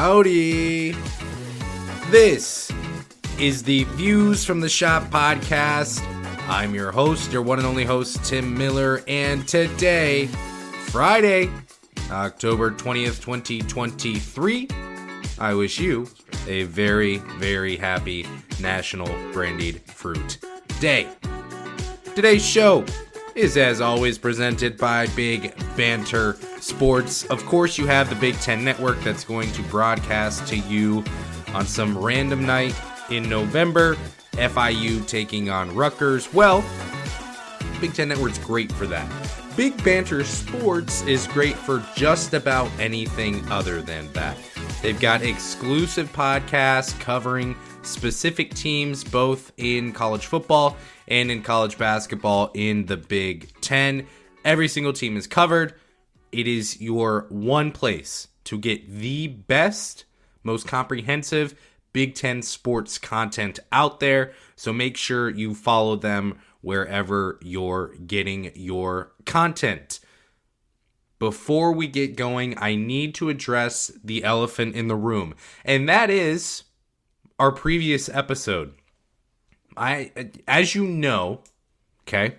Howdy. This is the Views from the Schott podcast. I'm your host, your one and only host, Tim Miller, and today, Friday, October 20th, 2023, I wish you a very, very happy National Brandied Fruit Day. Today's show is, as always, presented by Big Banter Sports. Of course, you have the Big Ten Network that's going to broadcast to you on some random night in November. FIU taking on Rutgers. Well, Big Ten Network's great for that. Big Banter Sports is great for just about anything other than that. They've got exclusive podcasts covering specific teams both in college football and in college basketball in the Big Ten. Every single team is covered. It is your one place to get the best, most comprehensive Big Ten sports content out there. So make sure you follow them wherever you're getting your content. Before we get going, I need to address the elephant in the room, and that is our previous episode. I as you know, okay,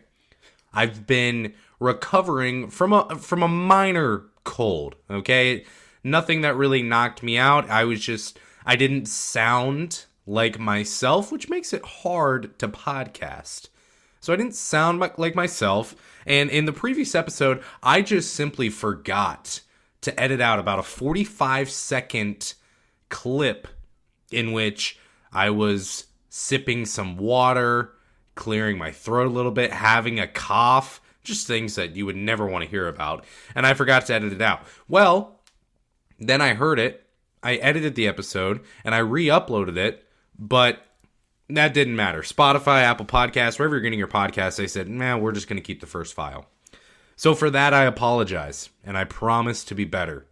I've been recovering from a from a minor cold, okay? Nothing that really knocked me out. I was just I didn't sound like myself, which makes it hard to podcast. So I didn't sound like myself. And in the previous episode, I just simply forgot to edit out about a 45 second clip in which I was sipping some water, clearing my throat a little bit, having a cough, just things that you would never want to hear about. And I forgot to edit it out. Well, then I heard it. I edited the episode and I re uploaded it, but that didn't matter. Spotify, Apple Podcasts, wherever you're getting your podcast, they said, man, we're just going to keep the first file. So for that, I apologize and I promise to be better.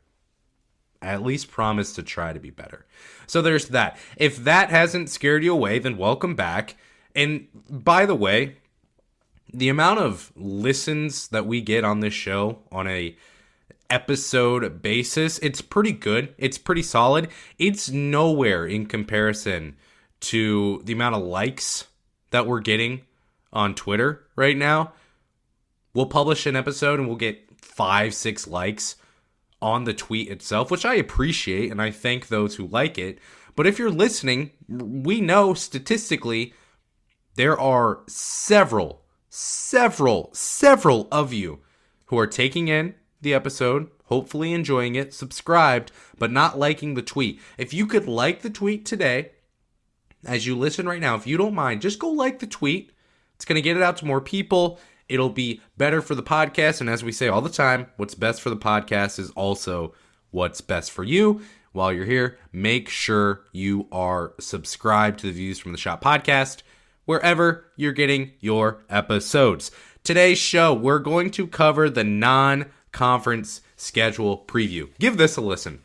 At least promise to try to be better. So there's that. If that hasn't scared you away, then welcome back. And by the way, the amount of listens that we get on this show on a episode basis, it's pretty good. It's pretty solid. It's nowhere in comparison to the amount of likes that we're getting on Twitter right now. We'll publish an episode and we'll get five, six likes on the tweet itself, which I appreciate and I thank those who like it. But if you're listening, we know statistically there are several, several, several of you who are taking in the episode, hopefully enjoying it, subscribed, but not liking the tweet. If you could like the tweet today, as you listen right now, if you don't mind, just go like the tweet. It's going to get it out to more people. It'll be better for the podcast. And as we say all the time, what's best for the podcast is also what's best for you. While you're here, make sure you are subscribed to the Views from the Schott podcast wherever you're getting your episodes. Today's show, we're going to cover the non conference schedule preview. Give this a listen.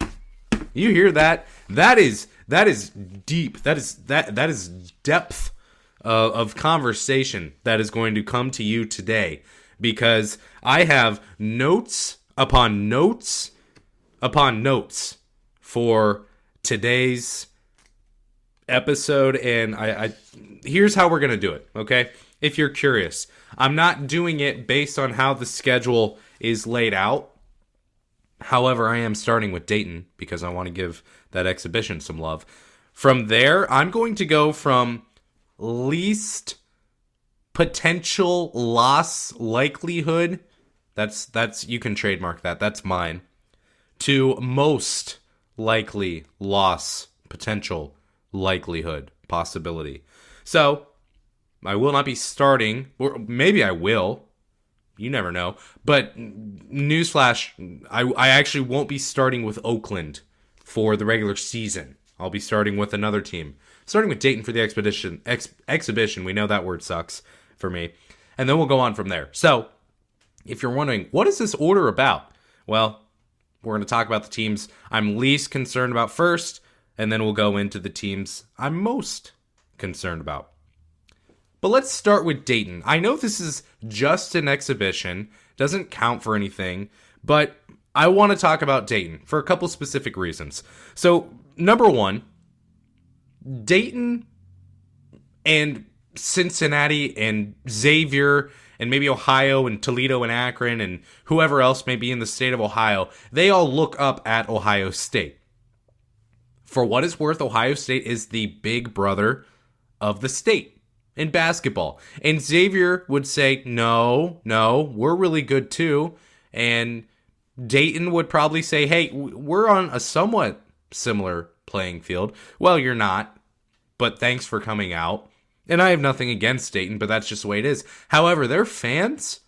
You hear that? That is that is deep. That is that that is depth uh, of conversation that is going to come to you today because I have notes upon notes upon notes for today's episode and I, I here's how we're gonna do it okay? If you're curious i'm not doing it based on how the schedule is laid out. However i am starting with dayton because i want to give that exhibition some love. From there i'm going to go from least potential loss likelihood that's that's you can trademark that that's mine to most likely loss potential likelihood possibility. So i will not be starting or maybe i will you never know but newsflash i, I actually won't be starting with oakland for the regular season. I'll be starting with another team starting with Dayton for the expedition ex, exhibition. We know that word sucks for me, and then we'll go on from there. So, if you're wondering what is this order about, well, we're going to talk about the teams I'm least concerned about first, and then we'll go into the teams I'm most concerned about. But let's start with Dayton. I know this is just an exhibition, doesn't count for anything, but I want to talk about Dayton for a couple specific reasons. So, number one, Dayton and Cincinnati and Xavier and maybe Ohio and Toledo and Akron and whoever else may be in the state of Ohio, they all look up at Ohio State. For what it's worth, Ohio State is the big brother of the state in basketball. And Xavier would say, no, no, we're really good too. And Dayton would probably say, hey, we're on a somewhat similar playing field. Well, you're not, but thanks for coming out. And I have nothing against Dayton, but that's just the way it is. However, their fans,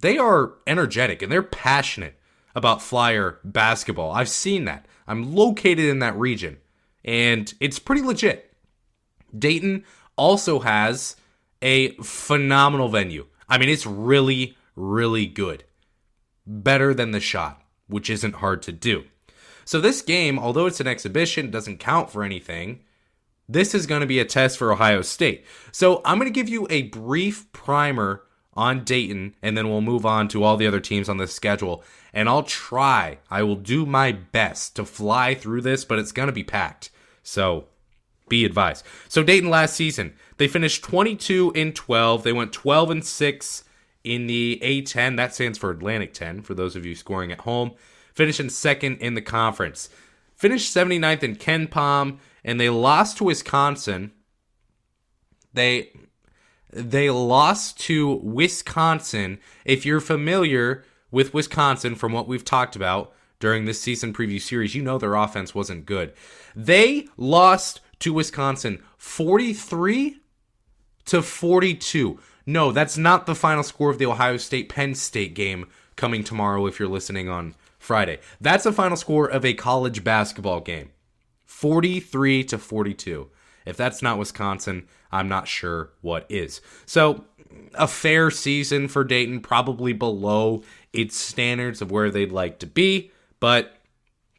they are energetic and they're passionate about Flyer basketball. I've seen that. I'm located in that region, and it's pretty legit. Dayton also has a phenomenal venue. I mean, it's really, really good. Better than the Schott, which isn't hard to do. So, this game, although it's an exhibition, doesn't count for anything. This is going to be a test for Ohio State. So, I'm going to give you a brief primer on Dayton, and then we'll move on to all the other teams on this schedule. And I'll try, I will do my best to fly through this, but it's going to be packed. So be advised. So Dayton last season, they finished 22 in 12. They went 12 and 6 in the A10. That stands for Atlantic 10 for those of you scoring at home. Finishing second in the conference. Finished 79th in KenPom, and they lost to Wisconsin. They they lost to Wisconsin. If you're familiar with Wisconsin from what we've talked about during this season preview series, you know their offense wasn't good. They lost to Wisconsin 43 to 42. No, that's not the final score of the Ohio State Penn State game coming tomorrow if you're listening on Friday. That's the final score of a college basketball game. 43 to 42. If that's not Wisconsin, I'm not sure what is. So, a fair season for Dayton, probably below its standards of where they'd like to be, but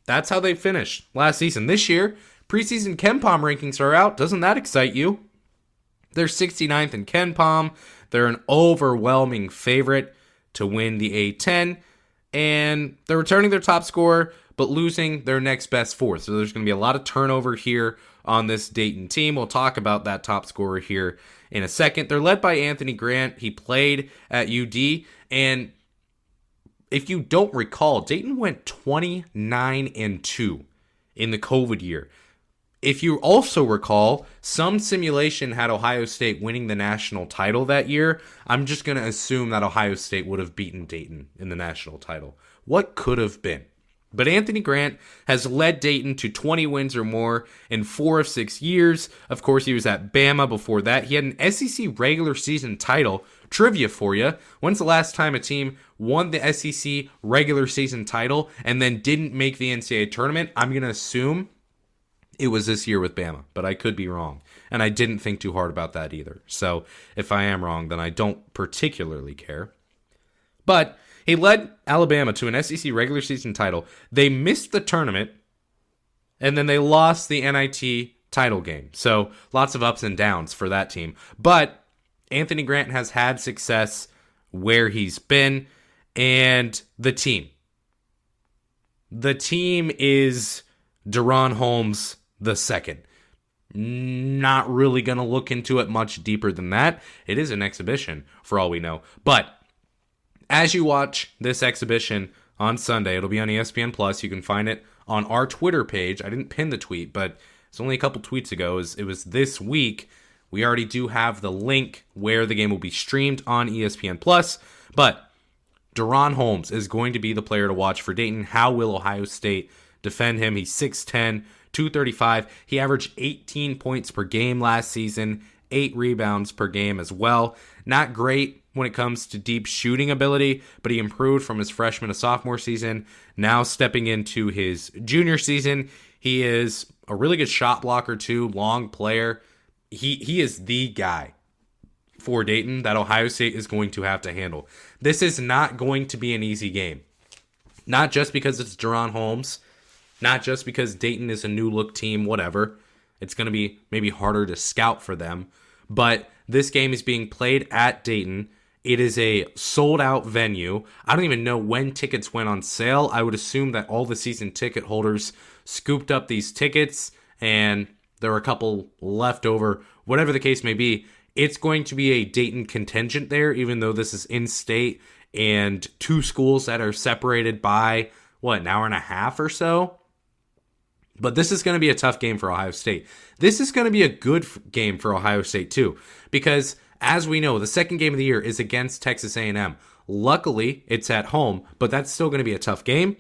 that's how they finished last season. This year, preseason KenPom rankings are out. Doesn't that excite you? They're 69th in KenPom. They're an overwhelming favorite to win the A10, and they're returning their top scorer but losing their next best fourth. So there's going to be a lot of turnover here on this Dayton team. We'll talk about that top scorer here in a second. They're led by Anthony Grant. He played at UD. And if you don't recall, Dayton went 29 and 2 in the COVID year. If you also recall, some simulation had Ohio State winning the national title that year. I'm just going to assume that Ohio State would have beaten Dayton in the national title. What could have been? But Anthony Grant has led Dayton to 20 wins or more in four of six years. Of course, he was at Bama before that. He had an SEC regular season title. Trivia for you. When's the last time a team won the SEC regular season title and then didn't make the NCAA tournament? I'm going to assume it was this year with Bama, but I could be wrong. And I didn't think too hard about that either. So if I am wrong, then I don't particularly care. But he led Alabama to an SEC regular season title. They missed the tournament, and then they lost the NIT title game. So lots of ups and downs for that team. But Anthony Grant has had success where he's been, and the team. The team is DaRon Holmes the second. Not really going to look into it much deeper than that. It is an exhibition for all we know. But as you watch this exhibition on Sunday, it'll be on ESPN Plus. You can find it on our Twitter page. I didn't pin the tweet, but it's only a couple tweets ago. It was, it was this week. We already do have the link where the game will be streamed on ESPN Plus. But DaRon Holmes is going to be the player to watch for Dayton. How will Ohio State defend him? He's 6'10, 235. He averaged 18 points per game last season, eight rebounds per game as well. Not great when it comes to deep shooting ability, but he improved from his freshman to sophomore season. Now stepping into his junior season, he is a really good shot blocker too, long player. He he is the guy for Dayton that Ohio State is going to have to handle. This is not going to be an easy game. Not just because it's DaRon Holmes, not just because Dayton is a new look team, whatever. It's going to be maybe harder to scout for them, but this game is being played at Dayton It is a sold out venue. I don't even know when tickets went on sale. I would assume that all the season ticket holders scooped up these tickets and there were a couple left over, whatever the case may be. It's going to be a Dayton contingent there, even though this is in state and two schools that are separated by what, an hour and a half or so. But this is going to be a tough game for Ohio State. This is going to be a good game for Ohio State too, because as we know, the second game of the year is against Texas A&M. Luckily, it's at home, but that's still going to be a tough game.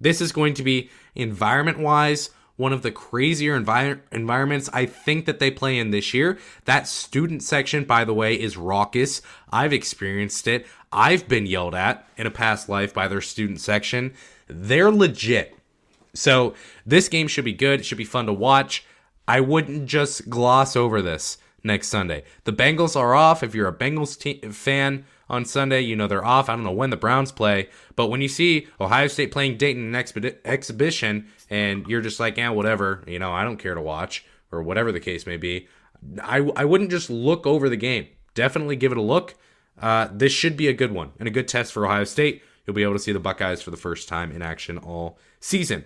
This is going to be environment-wise one of the crazier envir- environments I think that they play in this year. That student section, by the way, is raucous. I've experienced it. I've been yelled at in a past life by their student section. They're legit. So this game should be good. It should be fun to watch. I wouldn't just gloss over this next Sunday. The Bengals are off. If you're a Bengals te- fan on Sunday, you know they're off. I don't know when the Browns play, but when you see Ohio State playing Dayton in expedi- exhibition and you're just like, yeah, whatever, you know, I don't care to watch or whatever the case may be, I, I wouldn't just look over the game. Definitely give it a look. Uh, this should be a good one and a good test for Ohio State. You'll be able to see the Buckeyes for the first time in action all season.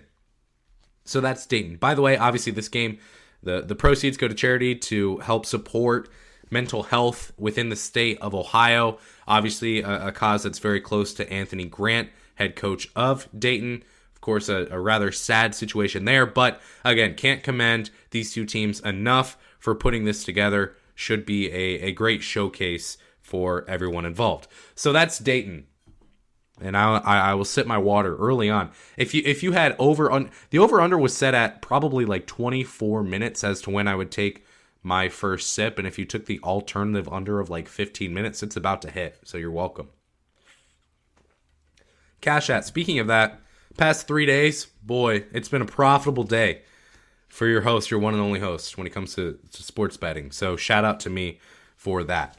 So that's Dayton. By the way, obviously this game, the the proceeds go to charity to help support mental health within the state of Ohio. Obviously, a, a cause that's very close to Anthony Grant, head coach of Dayton. Of course, a, a rather sad situation there, but again, can't commend these two teams enough for putting this together. Should be a, a great showcase for everyone involved. So that's Dayton and I, I will sit my water early on. If you if you had over on the over under was set at probably like 24 minutes as to when I would take my first sip, and if you took the alternative under of like 15 minutes, it's about to hit. So you're welcome. Cash at. Speaking of that, past three days, boy, it's been a profitable day for your host, your one and only host, when it comes to, to sports betting. So shout out to me for that.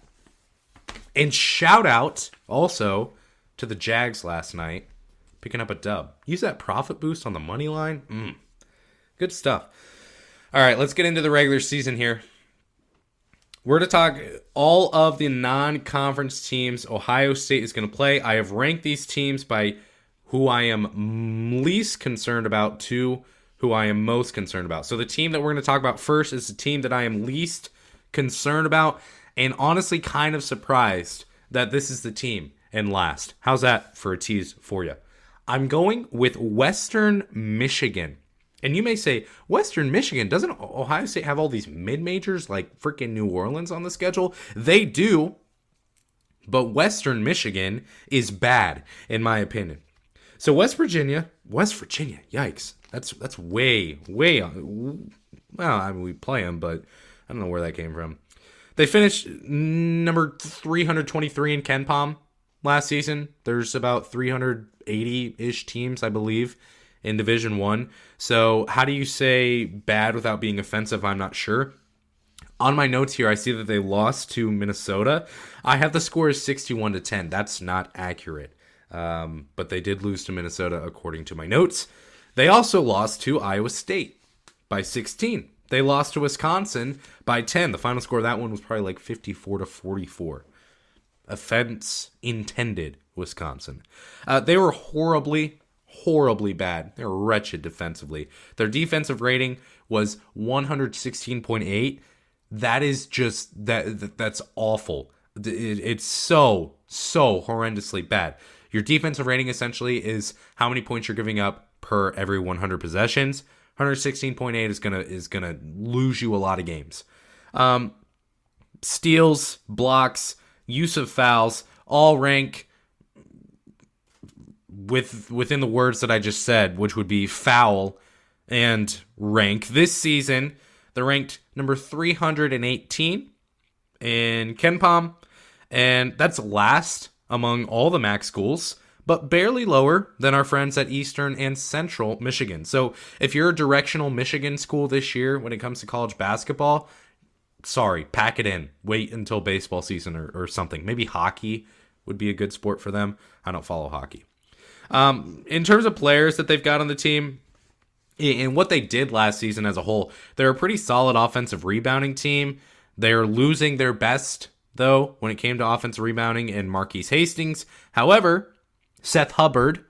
And shout out also to the Jags last night, picking up a dub. Use that profit boost on the money line. Mm. Good stuff. All right, let's get into the regular season here. We're to talk all of the non conference teams Ohio State is going to play. I have ranked these teams by who I am least concerned about to who I am most concerned about. So the team that we're going to talk about first is the team that I am least concerned about and honestly kind of surprised that this is the team and last. How's that for a tease for you? I'm going with Western Michigan. And you may say, Western Michigan, doesn't Ohio State have all these mid majors like freaking New Orleans on the schedule? They do, but Western Michigan is bad, in my opinion. So West Virginia, West Virginia, yikes. That's that's way, way, uh, well, I mean, we play them, but I don't know where that came from. They finished number 323 in KenPom last season. There's about 380 ish teams, I believe, in Division One. So, how do you say bad without being offensive? I'm not sure. On my notes here, I see that they lost to Minnesota. I have the score as 61 to 10. That's not accurate. Um, but they did lose to Minnesota according to my notes. They also lost to Iowa State by 16. They lost to Wisconsin by 10. The final score of that one was probably like 54 to 44 offense intended, Wisconsin. Uh, they were horribly, horribly bad. They were wretched defensively. Their defensive rating was 116.8. That is just that that's awful. it's so so horrendously bad. Your defensive rating essentially is how many points you're giving up per every 100 possessions. 116.8 is gonna is gonna lose you a lot of games. Um, steals, blocks, use of fouls, all rank with within the words that I just said, which would be foul and rank. This season, they're ranked number 318 in KenPom, and that's last among all the MAC schools, but barely lower than our friends at Eastern and Central Michigan. So if you're a directional Michigan school this year when it comes to college basketball, sorry, pack it in. Wait until baseball season or, or something. Maybe hockey would be a good sport for them. I don't follow hockey. Um, in terms of players that they've got on the team, and what they did last season as a whole, they're a pretty solid offensive rebounding team. They're losing their best though, when it came to offensive rebounding and Marquise Hastings. However, Seth Hubbard,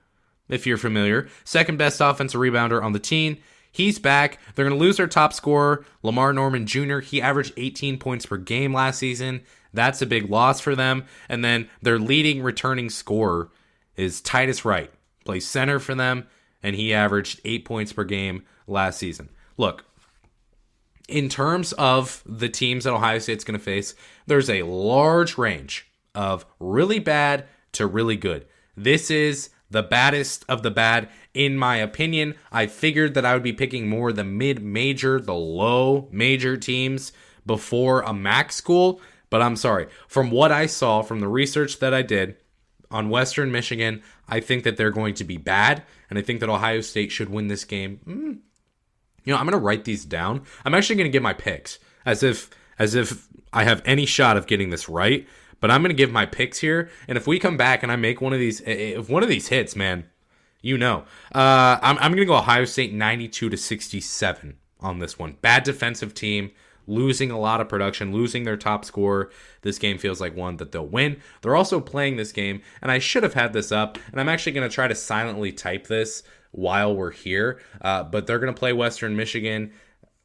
if you're familiar, second best offensive rebounder on the team. He's back. They're going to lose their top scorer, Lamar Norman Jr. He averaged 18 points per game last season. That's a big loss for them. And then their leading returning scorer is Titus Wright, plays center for them, and he averaged eight points per game last season. Look, in terms of the teams that Ohio State's going to face, there's a large range of really bad to really good. This is the baddest of the bad, in my opinion. I figured that I would be picking more the mid major, the low major teams before a MAC school, but I'm sorry. From what I saw from the research that I did on Western Michigan, I think that they're going to be bad, and I think that Ohio State should win this game. Mm. You know, I'm going to write these down. I'm actually going to get my picks as if as if I have any shot of getting this right but I'm going to give my picks here. And if we come back and I make one of these, if one of these hits, man, you know, uh, I'm, I'm going to go Ohio State 92 to 67 on this one. Bad defensive team, losing a lot of production, losing their top scorer. This game feels like one that they'll win. They're also playing this game, and I should have had this up, and I'm actually going to try to silently type this while we're here. Uh, but they're going to play Western Michigan.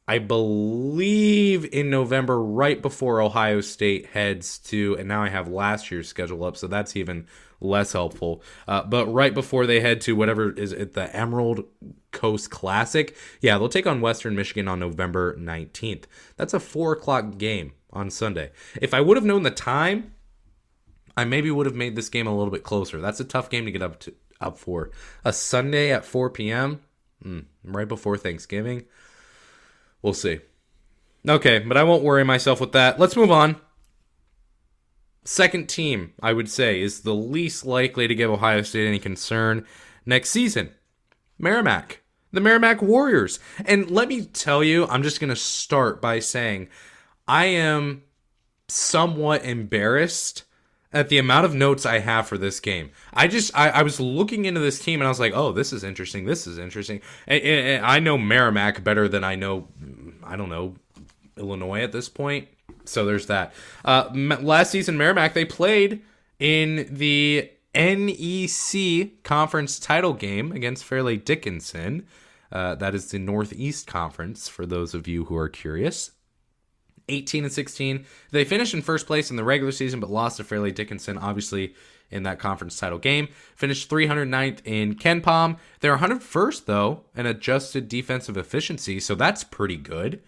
I believe in November, right before Ohio State heads to, and now I have last year's schedule up, so that's even less helpful. Uh, but right before they head to whatever is it, the Emerald Coast Classic, yeah, they'll take on Western Michigan on November 19th. That's a four o'clock game on Sunday. If I would have known the time, I maybe would have made this game a little bit closer. That's a tough game to get up to up for. A Sunday at 4 p.m. Mm, right before Thanksgiving. We'll see. Okay, but I won't worry myself with that. Let's move on. Second team, I would say, is the least likely to give Ohio State any concern next season. Merrimack. The Merrimack Warriors. And let me tell you, I'm just going to start by saying I am somewhat embarrassed at the amount of notes I have for this game. I just I, I, was looking into this team and I was like, oh, this is interesting. This is interesting. And, and I know Merrimack better than I know I don't know Illinois at this point. So there's that. Uh, last season, Merrimack they played in the NEC conference title game against Fairleigh Dickinson. Uh, that is the Northeast Conference for those of you who are curious. 18 and 16. They finished in first place in the regular season, but lost to Fairleigh Dickinson, obviously, in that conference title game. Finished 309th in KenPom. They're 101st, though, in adjusted defensive efficiency, so that's pretty good.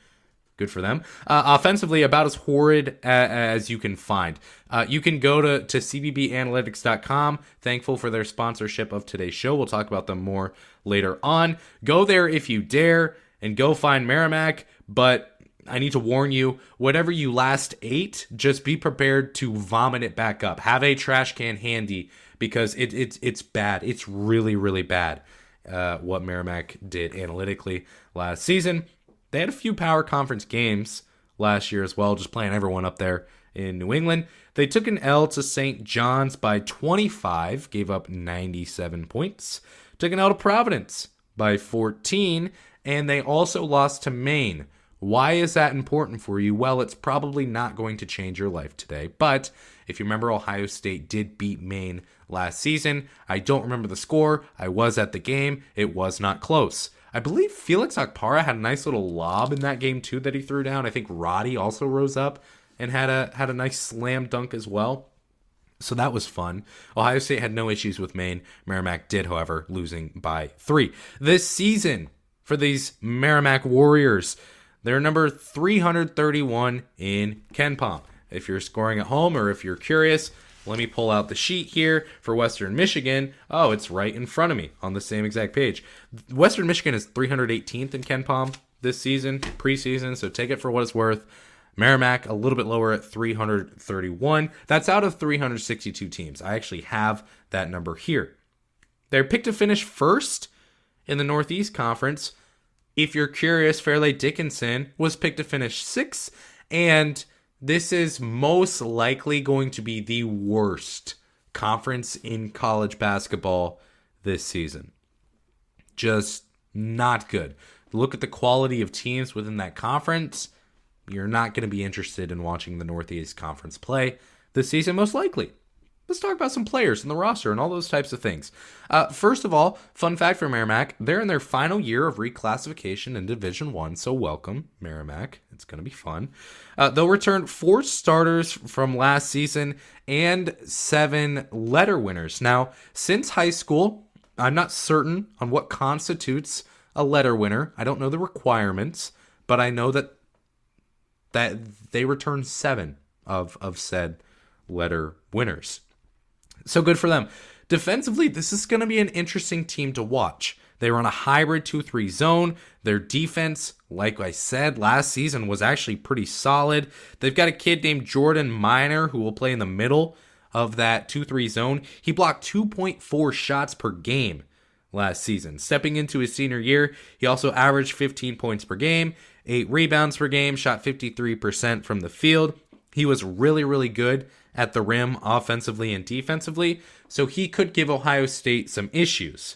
Good for them. Uh, offensively, about as horrid as you can find. Uh, you can go to, to cbbanalytics.com. Thankful for their sponsorship of today's show. We'll talk about them more later on. Go there if you dare and go find Merrimack, but I need to warn you, whatever you last ate, just be prepared to vomit it back up. Have a trash can handy because it, it's it's bad. It's really really bad. Uh, what Merrimack did analytically last season. They had a few power conference games last year as well, just playing everyone up there in New England. They took an L to St. John's by 25, gave up 97 points. Took an L to Providence by 14, and they also lost to Maine why is that important for you? Well, it's probably not going to change your life today. But if you remember, Ohio State did beat Maine last season. I don't remember the score. I was at the game. It was not close. I believe Felix Okpara had a nice little lob in that game too that he threw down. I think Roddy also rose up and had a had a nice slam dunk as well. So that was fun. Ohio State had no issues with Maine. Merrimack did, however, losing by three. This season for these Merrimack Warriors, they're number 331 in KenPom. If you're scoring at home or if you're curious, let me pull out the sheet here for Western Michigan. Oh, it's right in front of me on the same exact page. Western Michigan is 318th in KenPom this season, preseason, so take it for what it's worth. Merrimack a little bit lower at 331. That's out of 362 teams. I actually have that number here. They're picked to finish first in the Northeast Conference if you're curious, Fairleigh Dickinson was picked to finish sixth, and this is most likely going to be the worst conference in college basketball this season. Just not good. Look at the quality of teams within that conference. you're not going to be interested in watching the Northeast Conference play this season, most likely. Let's talk about some players in the roster and all those types of things. Uh, first of all, fun fact for Merrimack: they're in their final year of reclassification in Division One. So welcome, Merrimack. It's going to be fun. Uh, they'll return four starters from last season and seven letter winners. Now, since high school, I'm not certain on what constitutes a letter winner. I don't know the requirements, but I know that that they return seven of of said letter winners. So good for them. Defensively, this is going to be an interesting team to watch. They run a hybrid 2 3 zone. Their defense, like I said, last season was actually pretty solid. They've got a kid named Jordan Minor who will play in the middle of that 2 3 zone. He blocked 2.4 shots per game last season. Stepping into his senior year, he also averaged 15 points per game, 8 rebounds per game, shot 53% from the field. He was really, really good at the rim offensively and defensively, so he could give Ohio State some issues.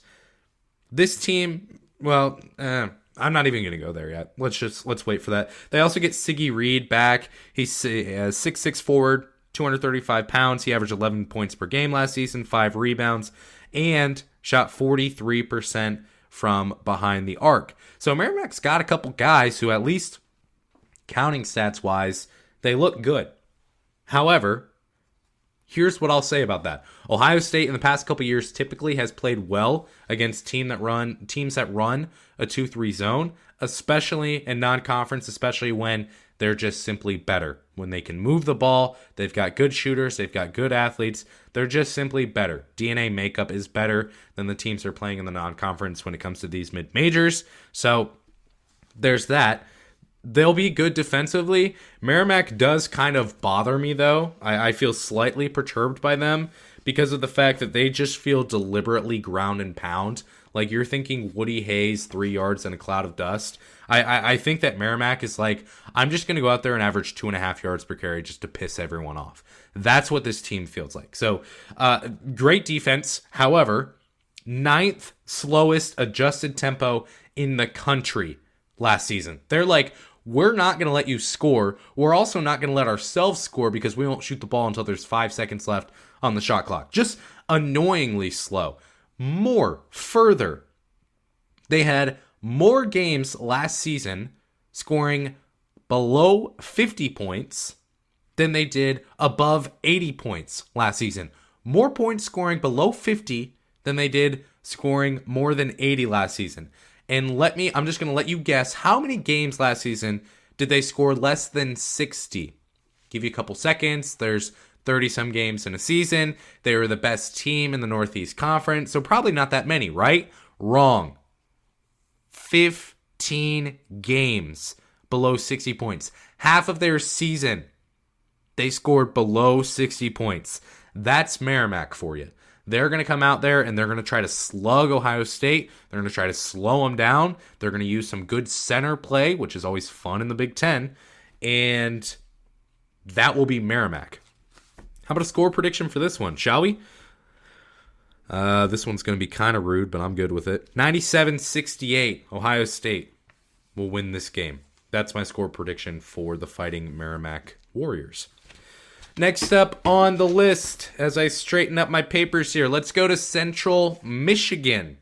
This team, well, eh, I'm not even going to go there yet. Let's just let's wait for that. They also get Ziggy Reid back. He's a six six forward, 235 pounds. He averaged 11 points per game last season, five rebounds, and shot 43% from behind the arc. So Merrimack's got a couple guys who, at least counting stats wise, they look good. However, here's what I'll say about that. Ohio State in the past couple years typically has played well against team that run teams that run a 2-3 zone, especially in non-conference, especially when they're just simply better. When they can move the ball, they've got good shooters, they've got good athletes. They're just simply better. DNA makeup is better than the teams they're playing in the non-conference when it comes to these mid-majors. So there's that. They'll be good defensively. Merrimack does kind of bother me, though. I, I, feel slightly perturbed by them because of the fact that they just feel deliberately ground and pound. Like you're thinking Woody Hayes, three yards and a cloud of dust. I, I, I think that Merrimack is like, I'm just going to go out there and average two and a half yards per carry just to piss everyone off. That's what this team feels like. So, uh, great defense. However, ninth slowest adjusted tempo in the country last season. They're like, we're not going to let you score. We're also not going to let ourselves score because we won't shoot the ball until there's five seconds left on the shot clock. Just annoyingly slow. More, further, they had more games last season scoring below 50 points than they did above 80 points last season. More points scoring below 50 than they did scoring more than 80 last season. And let me, I'm just going to let you guess how many games last season did they score less than 60? Give you a couple seconds. There's 30 some games in a season. They were the best team in the Northeast Conference. So probably not that many, right? Wrong. 15 games below 60 points. Half of their season, they scored below 60 points. That's Merrimack for you. They're going to come out there and they're going to try to slug Ohio State. They're going to try to slow them down. They're going to use some good center play, which is always fun in the Big Ten. And that will be Merrimack. How about a score prediction for this one, shall we? Uh, this one's going to be kind of rude, but I'm good with it. 97 68, Ohio State will win this game. That's my score prediction for the Fighting Merrimack Warriors. Next up on the list, as I straighten up my papers here, let's go to Central Michigan.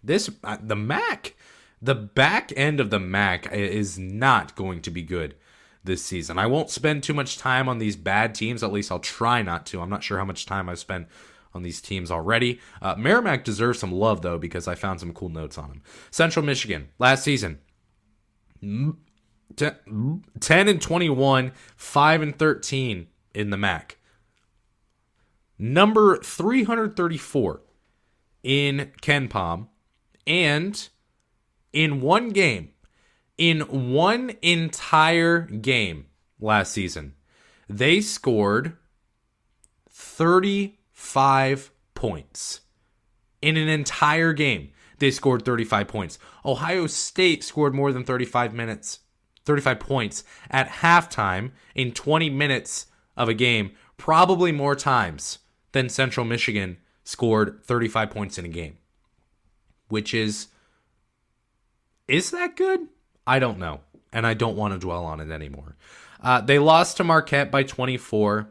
This, uh, the MAC, the back end of the MAC is not going to be good this season. I won't spend too much time on these bad teams, at least I'll try not to. I'm not sure how much time I've spent on these teams already. Uh, Merrimack deserves some love, though, because I found some cool notes on them. Central Michigan, last season, 10 and 21, 5 and 13 in the MAC. Number 334 in KenPom. And in one game, in one entire game last season, they scored 35 points. In an entire game, they scored 35 points. Ohio State scored more than 35 minutes, 35 points at halftime in 20 minutes of a game, probably more times than Central Michigan scored 35 points in a game. Which is is that good? I don't know. and I don't want to dwell on it anymore. Uh, they lost to Marquette by 24.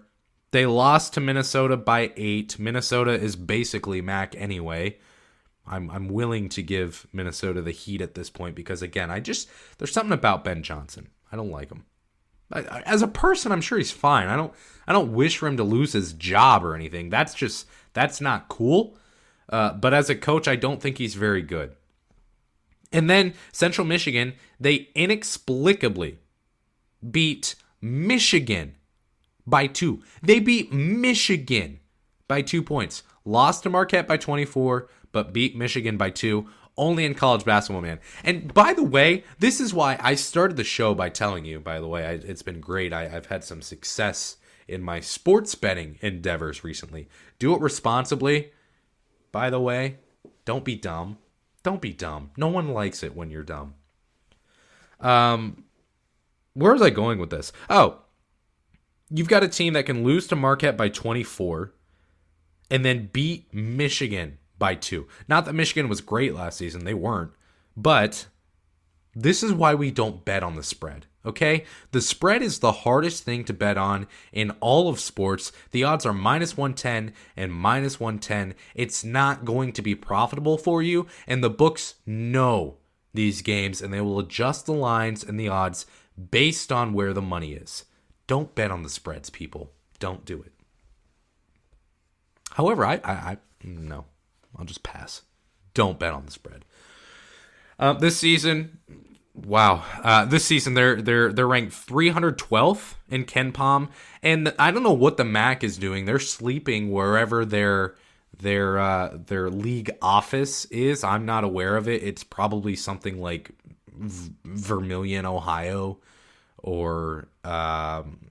They lost to Minnesota by eight. Minnesota is basically MAC anyway. I'm I'm willing to give Minnesota the heat at this point because again, I just there's something about Ben Johnson. I don't like him. As a person, I'm sure he's fine. I don't I don't wish for him to lose his job or anything. That's just that's not cool. Uh, but as a coach, I don't think he's very good. And then Central Michigan, they inexplicably beat Michigan by two. They beat Michigan by two points. Lost to Marquette by 24, but beat Michigan by two. Only in college basketball, man. And by the way, this is why I started the show by telling you, by the way, I, it's been great. I, I've had some success in my sports betting endeavors recently. Do it responsibly. By the way, don't be dumb. Don't be dumb. No one likes it when you're dumb. Um, where was I going with this? Oh, you've got a team that can lose to Marquette by 24 and then beat Michigan by two. Not that Michigan was great last season, they weren't. But this is why we don't bet on the spread. Okay? The spread is the hardest thing to bet on in all of sports. The odds are minus 110 and minus 110. It's not going to be profitable for you, and the books know these games and they will adjust the lines and the odds based on where the money is. Don't bet on the spreads, people. Don't do it. However, I, I, I no, I'll just pass. Don't bet on the spread. Uh, this season, wow. Uh, this season they're they're they're ranked 312th in KenPom, and I don't know what the MAC is doing. They're sleeping wherever their their uh, their league office is. I'm not aware of it. It's probably something like v- Vermilion, Ohio, or um,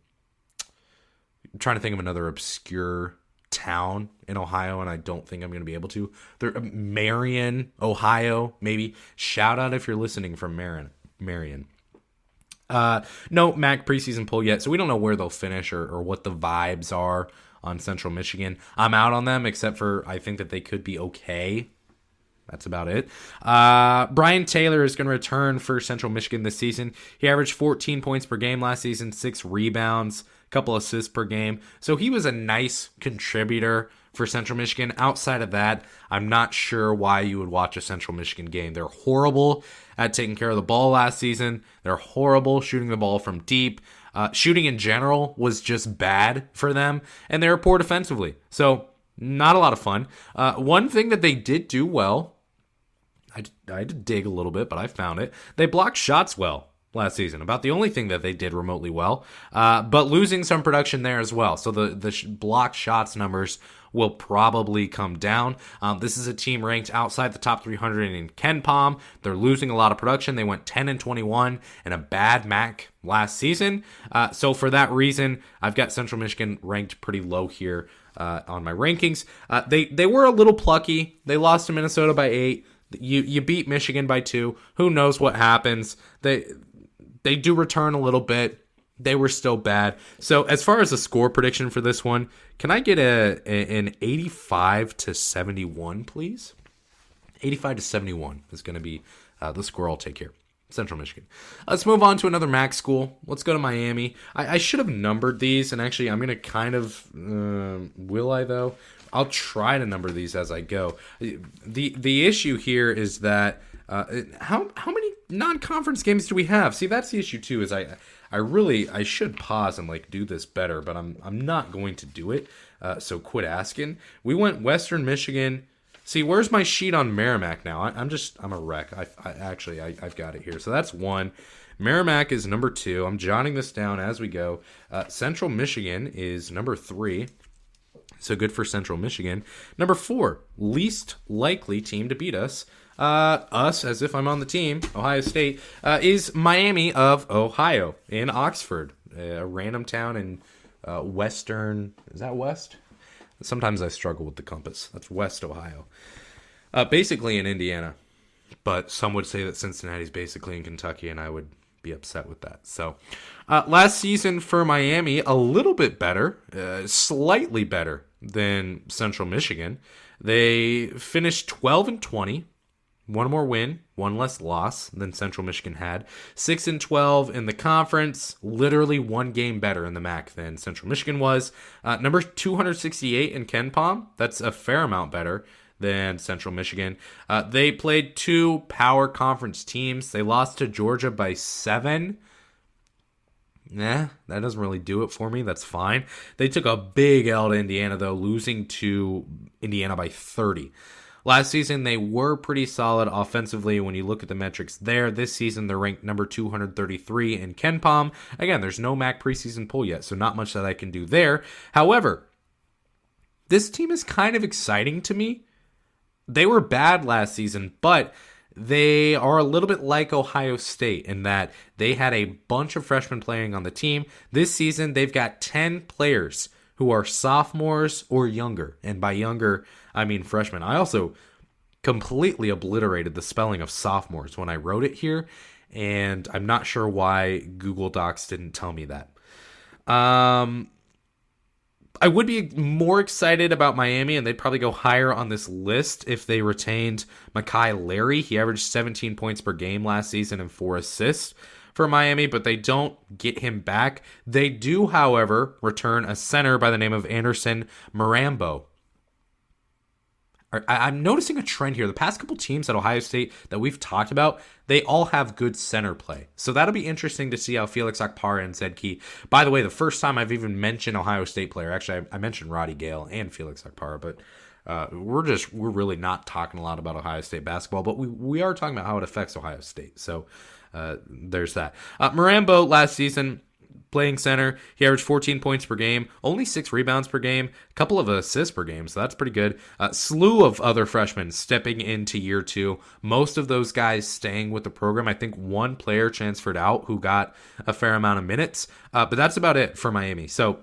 I'm trying to think of another obscure town in Ohio, and I don't think I'm going to be able to. They're uh, Marion, Ohio, maybe. Shout out if you're listening from Marion. Marion. Uh, no MAC preseason poll yet, so we don't know where they'll finish or, or what the vibes are on Central Michigan. I'm out on them, except for I think that they could be okay. That's about it. Uh, Brian Taylor is going to return for Central Michigan this season. He averaged 14 points per game last season, six rebounds, couple assists per game. So he was a nice contributor for Central Michigan. Outside of that, I'm not sure why you would watch a Central Michigan game. They're horrible at taking care of the ball last season. They're horrible shooting the ball from deep. Uh, shooting in general was just bad for them, and they were poor defensively. So, not a lot of fun. Uh, one thing that they did do well, I, I had to dig a little bit, but I found it. They blocked shots well last season. About the only thing that they did remotely well, uh, but losing some production there as well. So the the sh- block shots numbers will probably come down. Um, this is a team ranked outside the top 300 in KenPom. They're losing a lot of production. They went 10 and 21 in a bad MAC last season. Uh, so for that reason, I've got Central Michigan ranked pretty low here uh, on my rankings. Uh, they they were a little plucky. They lost to Minnesota by eight. You you beat Michigan by two. Who knows what happens? They they do return a little bit. They were still bad. So as far as the score prediction for this one, can I get a, a an 85 to 71, please? 85 to 71 is going to be uh, the score I'll take here. Central Michigan. Let's move on to another MAC school. Let's go to Miami. I, I should have numbered these, and actually, I'm going to kind of. Uh, will I, though? I'll try to number these as I go. The the issue here is that uh, how how many non-conference games do we have? See, that's the issue too. Is I I really I should pause and like do this better, but I'm I'm not going to do it. Uh, so quit asking. We went Western Michigan. See, where's my sheet on Merrimack now? I, am just I'm a wreck. I, I actually I, have got it here. So that's one. Merrimack is number two. I'm jotting this down as we go. Uh, Central Michigan is number three. So good for Central Michigan. Number four, least likely team to beat us uh, us, as if I'm on the team, Ohio State, uh, is Miami of Ohio in Oxford, a random town in uh, western. Is that west? Sometimes I struggle with the compass. That's West Ohio. Uh, basically in Indiana, but some would say that Cincinnati's basically in Kentucky, and I would be upset with that. So, uh, last season for Miami, a little bit better, uh, slightly better than Central Michigan. They finished 12 and 20 one more win, one less loss than Central Michigan had. 6 and 12 in the conference, literally one game better in the MAC than Central Michigan was. Uh, number 268 in KenPom, that's a fair amount better than Central Michigan. Uh, they played two power conference teams. They lost to Georgia by seven. Nah, that doesn't really do it for me. That's fine. They took a big L to Indiana, though, losing to Indiana by 30. Last season, they were pretty solid offensively when you look at the metrics there. This season, they're ranked number 233 in KenPom. Again, there's no MAC preseason poll yet, so not much that I can do there. However, this team is kind of exciting to me. They were bad last season, but they are a little bit like Ohio State in that they had a bunch of freshmen playing on the team. This season, they've got 10 players who are sophomores or younger. And by younger, I mean freshmen. I also completely obliterated the spelling of sophomores when I wrote it here. And I'm not sure why Google Docs didn't tell me that. Um, I would be more excited about Miami, and they'd probably go higher on this list if they retained Mekhi Lairy. He averaged 17 points per game last season and four assists for Miami, but they don't get him back. They do, however, return a center by the name of Anderson Mirambeaux. I'm noticing a trend here. The past couple teams at Ohio State that we've talked about, they all have good center play. So that'll be interesting to see how Felix Okpara and Zed Key By the way, the first time I've even mentioned Ohio State player, actually, I, mentioned Roddy Gayle and Felix Okpara, but uh, we're just we're really not talking a lot about Ohio State basketball, but we we are talking about how it affects Ohio State. So uh, there's that. Uh, last season playing center. He averaged 14 points per game, only six rebounds per game, a couple of assists per game, so that's pretty good. Uh, slew of other freshmen stepping into year two. Most of those guys staying with the program. I think one player transferred out who got a fair amount of minutes, uh, but that's about it for Miami. So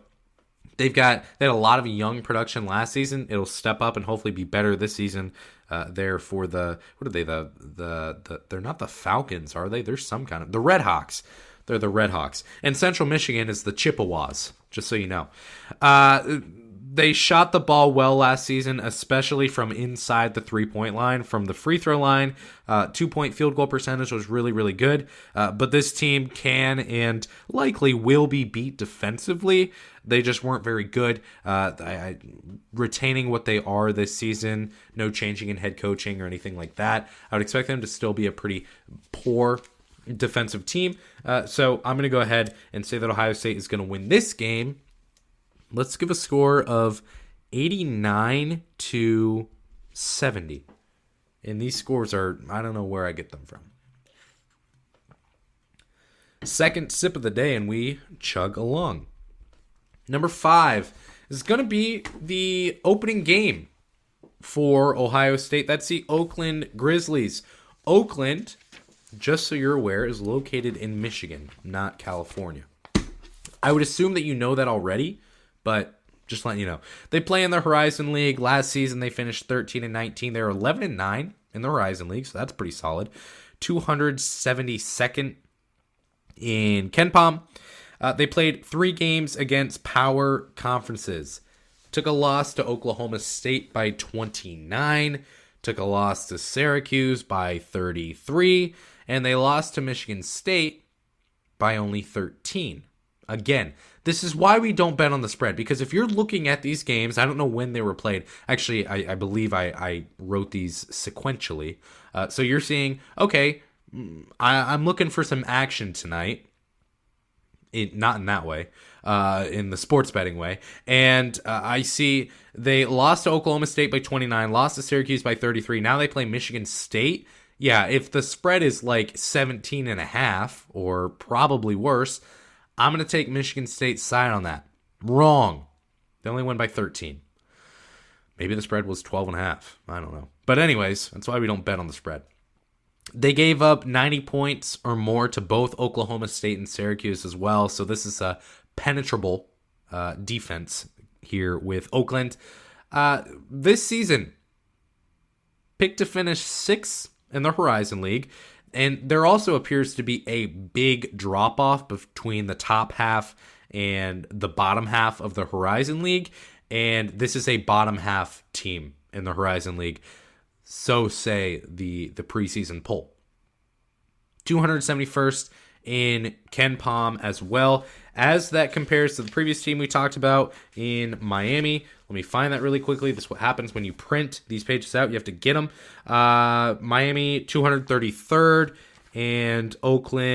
they've got they had a lot of young production last season. It'll step up and hopefully be better this season. Uh, there for the what are they the, the the they're not the Falcons are they? There's some kind of the Red Hawks. They're the Red Hawks. And Central Michigan is the Chippewas, just so you know. Uh, they shot the ball well last season, especially from inside the three point line. From the free throw line, uh, two point field goal percentage was really, really good. Uh, but this team can and likely will be beat defensively. They just weren't very good. Uh, I, I, retaining what they are this season, no changing in head coaching or anything like that. I would expect them to still be a pretty poor defensive team. Uh, so I'm going to go ahead and say that Ohio State is going to win this game. Let's give a score of 89 to 70. And these scores are, I don't know where I get them from. Second sip of the day, and we chug along. Number five is going to be the opening game for Ohio State. That's the Oakland Grizzlies. Oakland just so you're aware, is located in Michigan, not California. I would assume that you know that already, but just letting you know. They play in the Horizon League. Last season they finished 13 and 19. They are 11 and 9 in the Horizon League, so that's pretty solid. 272nd in KenPom. Uh, they played three games against power conferences. Took a loss to Oklahoma State by 29. Took a loss to Syracuse by 33 and they lost to Michigan State by only 13. Again, this is why we don't bet on the spread because if you're looking at these games, I don't know when they were played. Actually, I, I believe I, I, wrote these sequentially. Uh, so you're seeing, okay, mm, I, am looking for some action tonight. It, not in that way, uh, in the sports betting way. And uh, I see they lost to Oklahoma State by 29, lost to Syracuse by 33. Now they play Michigan State yeah, if the spread is like 17 and a half or probably worse, I'm going to take Michigan State's side on that. Wrong. They only win by 13. Maybe the spread was 12 and a half. I don't know. But anyways, that's why we don't bet on the spread. They gave up 90 points or more to both Oklahoma State and Syracuse as well. So this is a penetrable uh, defense here with Oakland. Uh, this season, picked to finish sixth in the Horizon League. And there also appears to be a big drop off between the top half and the bottom half of the Horizon League. And this is a bottom half team in the Horizon League. So say the the preseason poll. 271st in KenPom as well. As that compares to the previous team we talked about in Miami, let me find that really quickly. This is what happens when you print these pages out. You have to get them. Uh, Miami 233rd and Oakland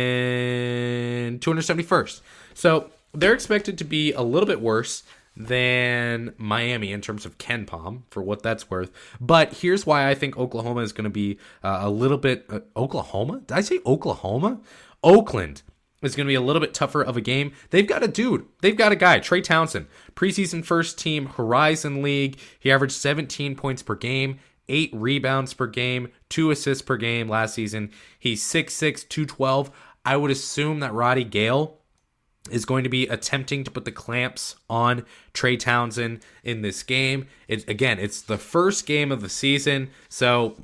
271st. So they're expected to be a little bit worse than Miami in terms of KenPom for what that's worth. But here's why I think Oklahoma is going to be uh, a little bit uh, Oklahoma. Did I say Oklahoma? Oakland is going to be a little bit tougher of a game. They've got a dude. They've got a guy, Trey Townsend, preseason first team Horizon League. He averaged 17 points per game, eight rebounds per game, two assists per game last season. He's 6'6, 212. I would assume that Roddy Gayle is going to be attempting to put the clamps on Trey Townsend in this game. It, again, it's the first game of the season, so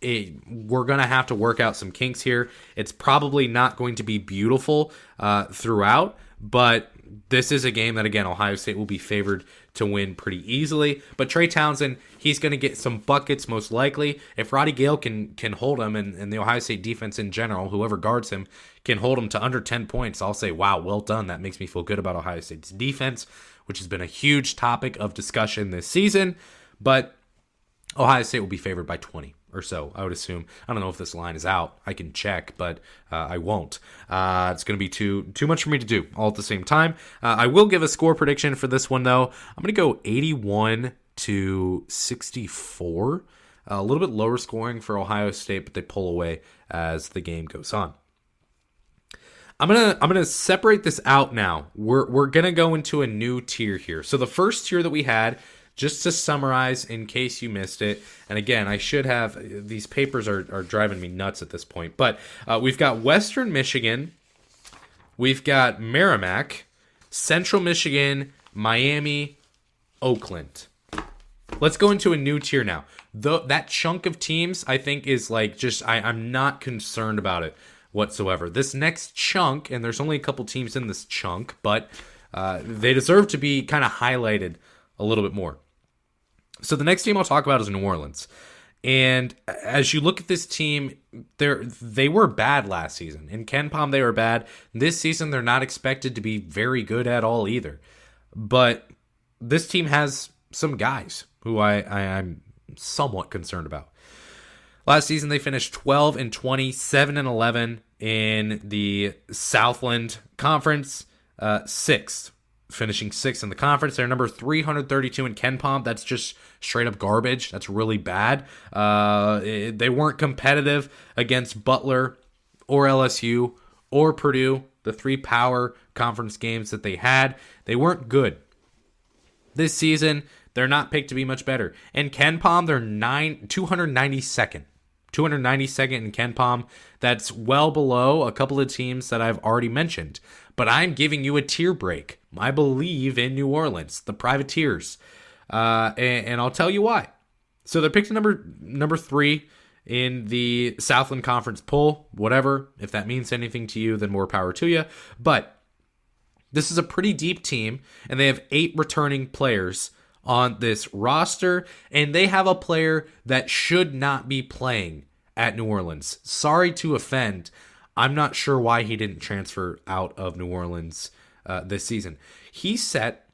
it, we're going to have to work out some kinks here. It's probably not going to be beautiful uh, throughout, but this is a game that, again, Ohio State will be favored to win pretty easily. But Trey Townsend, he's going to get some buckets most likely. If Roddy Gayle can can hold him and, and the Ohio State defense in general, whoever guards him, can hold him to under 10 points, I'll say, wow, well done. That makes me feel good about Ohio State's defense, which has been a huge topic of discussion this season. But Ohio State will be favored by 20 or so, I would assume. I don't know if this line is out. I can check, but uh, I won't. Uh, it's going to be too too much for me to do all at the same time. Uh, I will give a score prediction for this one though. I'm going to go 81 to 64. a little bit lower scoring for Ohio State, but they pull away as the game goes on. I'm gonna I'm gonna separate this out now. We're we're gonna go into a new tier here. So the first tier that we had just to summarize in case you missed it and again i should have these papers are, are driving me nuts at this point but uh, we've got western michigan we've got merrimack central michigan miami oakland. Let's go into a new tier now. The, that chunk of teams i think is like just I, i'm not concerned about it whatsoever. This next chunk and there's only a couple teams in this chunk but uh, they deserve to be kind of highlighted a little bit more so the next team I'll talk about is New Orleans. And as you look at this team, they they were bad last season. In KenPom, they were bad. This season, they're not expected to be very good at all either. But this team has some guys who I, I am somewhat concerned about. Last season, they finished 12 and 20, 7 and 11 in the Southland Conference, uh, sixth finishing sixth in the conference. They're number 332 in KenPom. That's just straight up garbage. That's really bad. Uh, it, they weren't competitive against Butler or LSU or Purdue, the three power conference games that they had. They weren't good. This season, they're not picked to be much better. In KenPom, they're nine, 292nd. 292nd in KenPom. That's well below a couple of teams that I've already mentioned. But I'm giving you a tier break. I believe in New Orleans, the Privateers, uh, and, and I'll tell you why. So they're picked number number three in the Southland Conference poll. Whatever, if that means anything to you, then more power to you. But this is a pretty deep team, and they have eight returning players on this roster, and they have a player that should not be playing at New Orleans. Sorry to offend. I'm not sure why he didn't transfer out of New Orleans uh, this season. He set,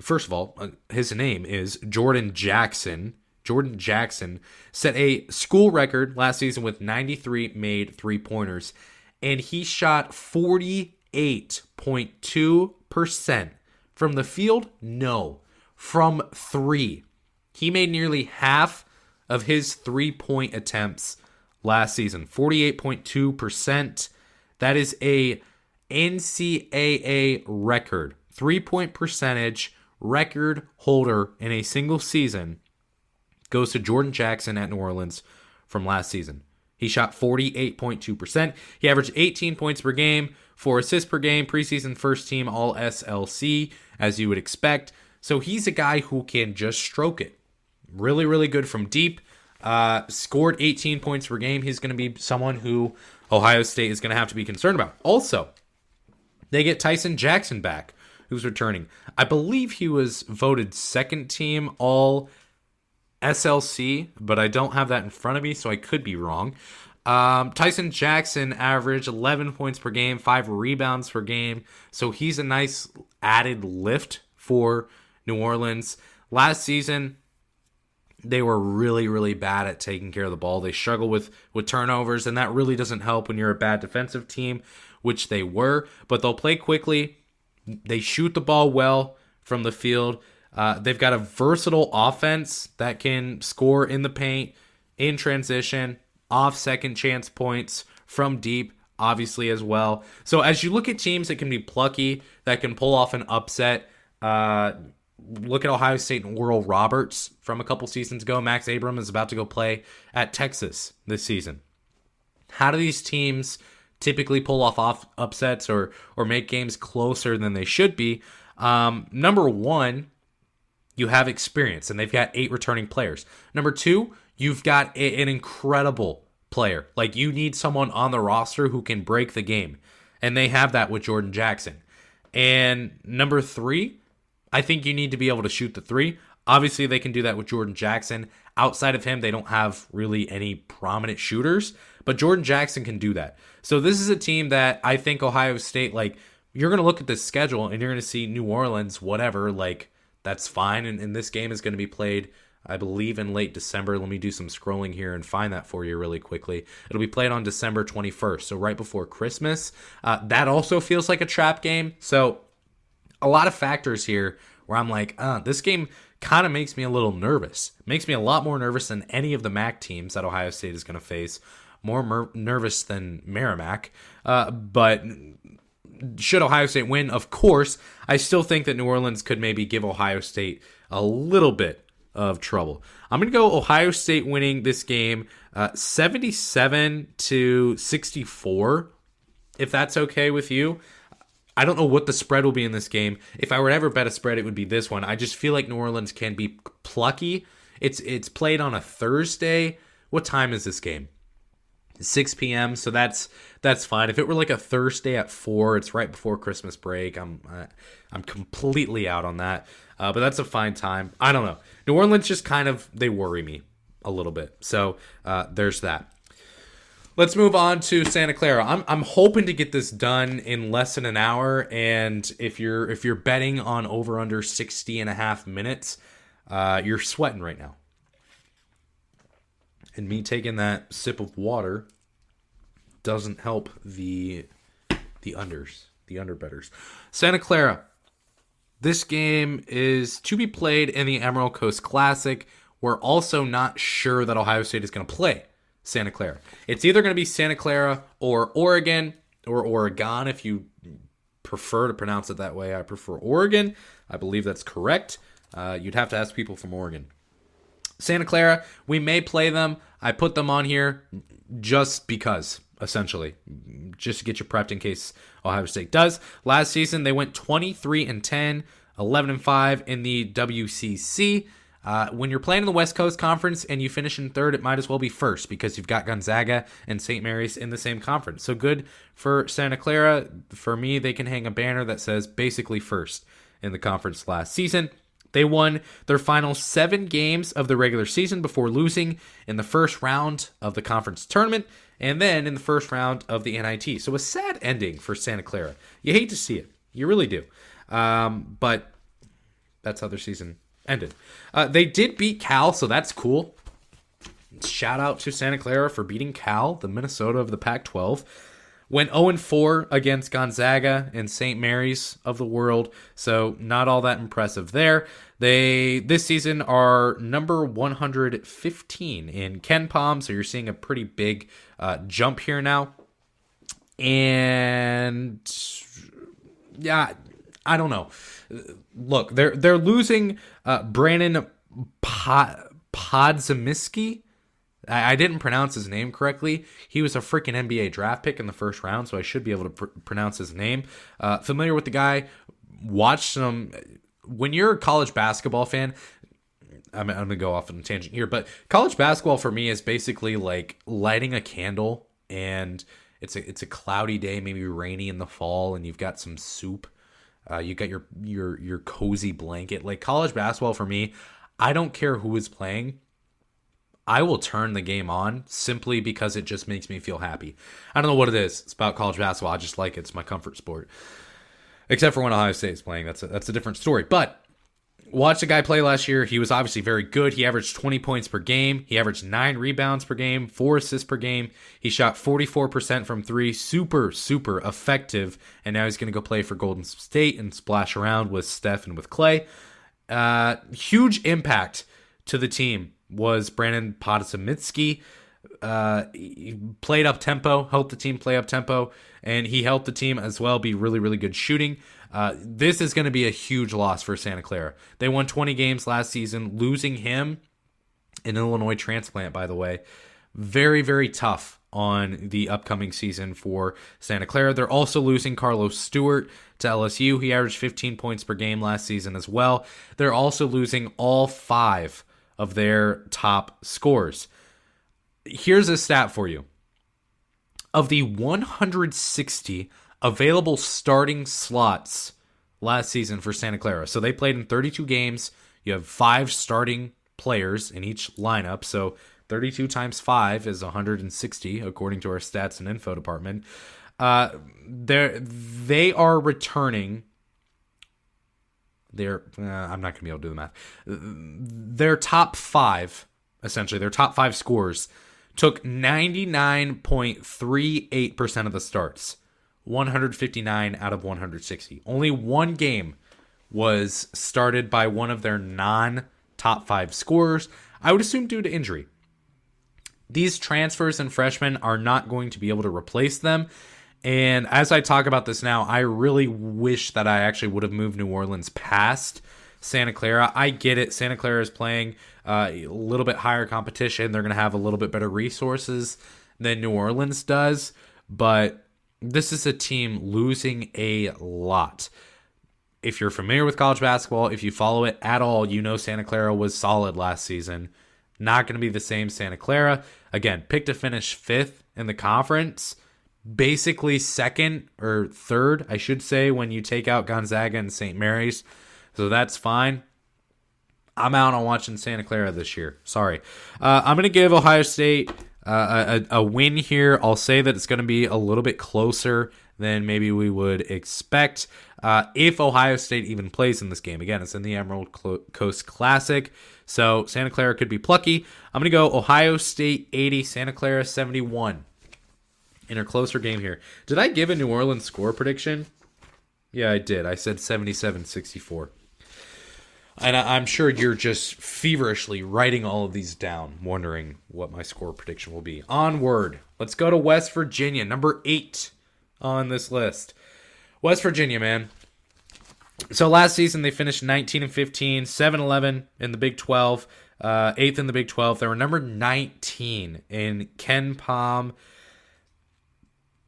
first of all, uh, his name is Jordan Jackson. Jordan Jackson set a school record last season with 93 made three pointers, and he shot 48.2% from the field. No, from three. He made nearly half of his three point attempts last season 48.2%. That is a NCAA record, three point percentage record holder in a single season goes to Jordan Jackson at New Orleans from last season. He shot 48.2%. He averaged 18 points per game, four assists per game, preseason first team all SLC, as you would expect. So he's a guy who can just stroke it. Really, really good from deep. Uh, scored 18 points per game. He's going to be someone who Ohio State is going to have to be concerned about. Also, they get Tyson Jackson back, who's returning. I believe he was voted second team all SLC, but I don't have that in front of me, so I could be wrong. Um, Tyson Jackson averaged 11 points per game, five rebounds per game, so he's a nice added lift for New Orleans. Last season, they were really really bad at taking care of the ball. They struggle with with turnovers and that really doesn't help when you're a bad defensive team, which they were, but they'll play quickly. They shoot the ball well from the field. Uh, they've got a versatile offense that can score in the paint, in transition, off second chance points from deep, obviously as well. So as you look at teams that can be plucky, that can pull off an upset, uh, look at Ohio State and Oral Roberts from a couple seasons ago. Max Abmas is about to go play at Texas this season. How do these teams typically pull off, off upsets or or make games closer than they should be? Um, number one, you have experience, and they've got eight returning players. Number two, you've got a, an incredible player. Like you need someone on the roster who can break the game, and they have that with Jordan Jackson. And number three, I think you need to be able to shoot the three. Obviously, they can do that with Jordan Jackson. Outside of him, they don't have really any prominent shooters, but Jordan Jackson can do that. So this is a team that I think Ohio State, like, you're going to look at the schedule and you're going to see New Orleans, whatever, like, that's fine. And, and this game is going to be played, I believe, in late December. Let me do some scrolling here and find that for you really quickly. It'll be played on December 21st, so right before Christmas. Uh, that also feels like a trap game. So a lot of factors here where I'm like, uh, this game kind of makes me a little nervous. Makes me a lot more nervous than any of the MAC teams that Ohio State is going to face. More mer- nervous than Merrimack. Uh, but should Ohio State win, of course, I still think that New Orleans could maybe give Ohio State a little bit of trouble. I'm going to go Ohio State winning this game uh, 77 to 64, if that's okay with you. I don't know what the spread will be in this game. If I were to ever bet a spread, it would be this one. I just feel like New Orleans can be plucky. It's it's played on a Thursday. What time is this game? 6 p.m. So that's that's fine. If it were like a Thursday at four, it's right before Christmas break. I'm uh, I'm completely out on that. Uh, but that's a fine time. I don't know. New Orleans just kind of they worry me a little bit. So uh, there's that. Let's move on to Santa Clara. I'm I'm hoping to get this done in less than an hour. And if you're if you're betting on over under 60 and a half minutes, uh, you're sweating right now and me taking that sip of water doesn't help the the unders, the underbetters. Santa Clara. This game is to be played in the Emerald Coast Classic. We're also not sure that Ohio State is going to play Santa Clara. It's either going to be Santa Clara or Oregon or Oregon if you prefer to pronounce it that way. I prefer Oregon. I believe that's correct. Uh, you'd have to ask people from Oregon. Santa Clara, we may play them. I put them on here just because, essentially, just to get you prepped in case Ohio State does. Last season, they went 23 and 10, 11 and 5 in the WCC. Uh, when you're playing in the West Coast Conference and you finish in third, it might as well be first because you've got Gonzaga and St. Mary's in the same conference. So good for Santa Clara. For me, they can hang a banner that says basically first in the conference last season. They won their final seven games of the regular season before losing in the first round of the conference tournament and then in the first round of the NIT. So a sad ending for Santa Clara. You hate to see it. You really do. Um, but that's how their season ended. Uh, they did beat Cal, so that's cool. Shout out to Santa Clara for beating Cal, the Minnesota of the Pac 12 went 0 4 against Gonzaga and St. Mary's of the world, so not all that impressive there. They this season are number 115 in KenPom, so you're seeing a pretty big uh, jump here now. And yeah, I don't know. Look, they're they're losing uh, Brandon Pod, I, I didn't pronounce his name correctly. He was a freaking NBA draft pick in the first round, so I should be able to pr- pronounce his name. Uh, familiar with the guy? Watch some. When you're a college basketball fan, I'm, I'm gonna go off on a tangent here, but college basketball for me is basically like lighting a candle and it's a it's a cloudy day, maybe rainy in the fall, and you've got some soup. Uh, you got your your your cozy blanket. Like college basketball for me, I don't care who is playing I will turn the game on simply because it just makes me feel happy. I don't know what it is. It's about college basketball. I just like it. It's my comfort sport. Except for when Ohio State is playing. That's a, that's a different story. But watched the guy play last year. He was obviously very good. He averaged 20 points per game. He averaged nine rebounds per game, four assists per game. He shot 44% from three. Super, super effective. And now he's going to go play for Golden State and splash around with Steph and with Clay. Uh, huge impact to the team was Brandon Podosomitsky. Uh, he played up tempo, helped the team play up tempo, and he helped the team as well be really, really good shooting. Uh, this is going to be a huge loss for Santa Clara. They won 20 games last season. Losing him, an Illinois transplant, by the way, very, very tough on the upcoming season for Santa Clara. They're also losing Carlos Stewart to LSU. He averaged 15 points per game last season as well. They're also losing all five of their top scores. Here's a stat for you. Of the 160 available starting slots last season for Santa Clara. So they played in 32 games. You have five starting players in each lineup. So 32 times 5 is 160, according to our stats and info department. Uh, they they are returning. They're uh, I'm not gonna be able to do the math. Their top five, essentially, their top five scores took 99.38% of the starts. 159 out of 160. Only one game was started by one of their non top five scorers. I would assume due to injury. These transfers and freshmen are not going to be able to replace them. And as I talk about this now, I really wish that I actually would have moved New Orleans past Santa Clara. I get it. Santa Clara is playing uh, a little bit higher competition. They're going to have a little bit better resources than New Orleans does. But this is a team losing a lot. If you're familiar with college basketball, if you follow it at all, you know Santa Clara was solid last season. Not going to be the same Santa Clara. Again, picked to finish fifth in the conference, basically second or third, I should say, when you take out Gonzaga and St. Mary's. So that's fine. I'm out on watching Santa Clara this year. Sorry. Uh, I'm going to give Ohio State uh, a, a win here. I'll say that it's going to be a little bit closer than maybe we would expect uh, if Ohio State even plays in this game. Again, it's in the Emerald Coast Classic, so Santa Clara could be plucky. I'm going to go Ohio State 80, Santa Clara 71 in a closer game here. Did I give a New Orleans score prediction? Yeah, I did. I said 77 64. And I'm sure you're just feverishly writing all of these down, wondering what my score prediction will be. Onward. Let's go to West Virginia, number eight on this list. West Virginia, man. So last season they finished 19 and 15, 7 11 in the Big 12, uh, eighth in the Big 12. They were number 19 in KenPom.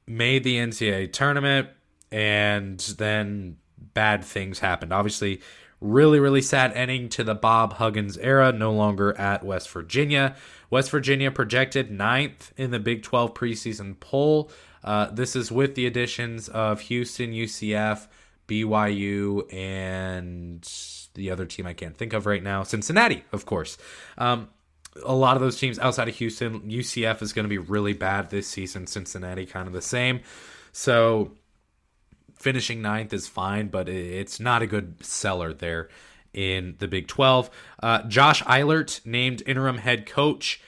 Made the NCAA tournament, and then bad things happened. Obviously, Really, really sad ending to the Bob Huggins era, no longer at West Virginia. West Virginia projected ninth in the Big 12 preseason poll. Uh, this is with the additions of Houston, UCF, BYU, and the other team I can't think of right now, Cincinnati, of course. Um, a lot of those teams outside of Houston, UCF is going to be really bad this season. Cincinnati, kind of the same. So finishing ninth is fine, but it's not a good seller there in the Big 12. Uh, Josh Eilert named interim head coach.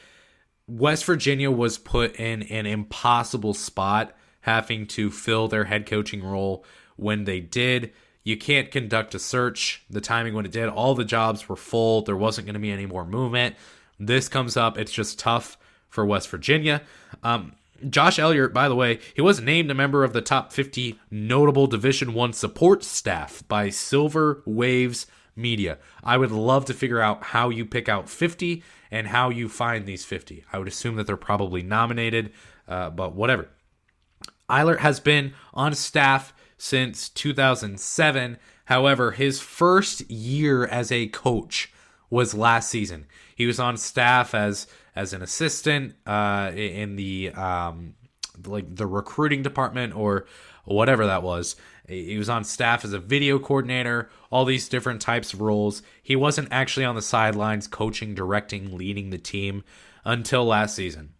West Virginia was put in an impossible spot having to fill their head coaching role when they did. You can't conduct a search. The timing when it did, all the jobs were full. There wasn't going to be any more movement. This comes up. It's just tough for West Virginia. Um, Josh Eilert, by the way, he was named a member of the top 50 notable Division 1 support staff by Silver Waves Media. I would love to figure out how you pick out 50 and how you find these 50. I would assume that they're probably nominated, uh, but whatever. Eilert has been on staff since 2007. However, his first year as a coach was last season. He was on staff as as an assistant uh, in the um, like the recruiting department or whatever that was. He was on staff as a video coordinator, all these different types of roles. He wasn't actually on the sidelines coaching, directing, leading the team until last season.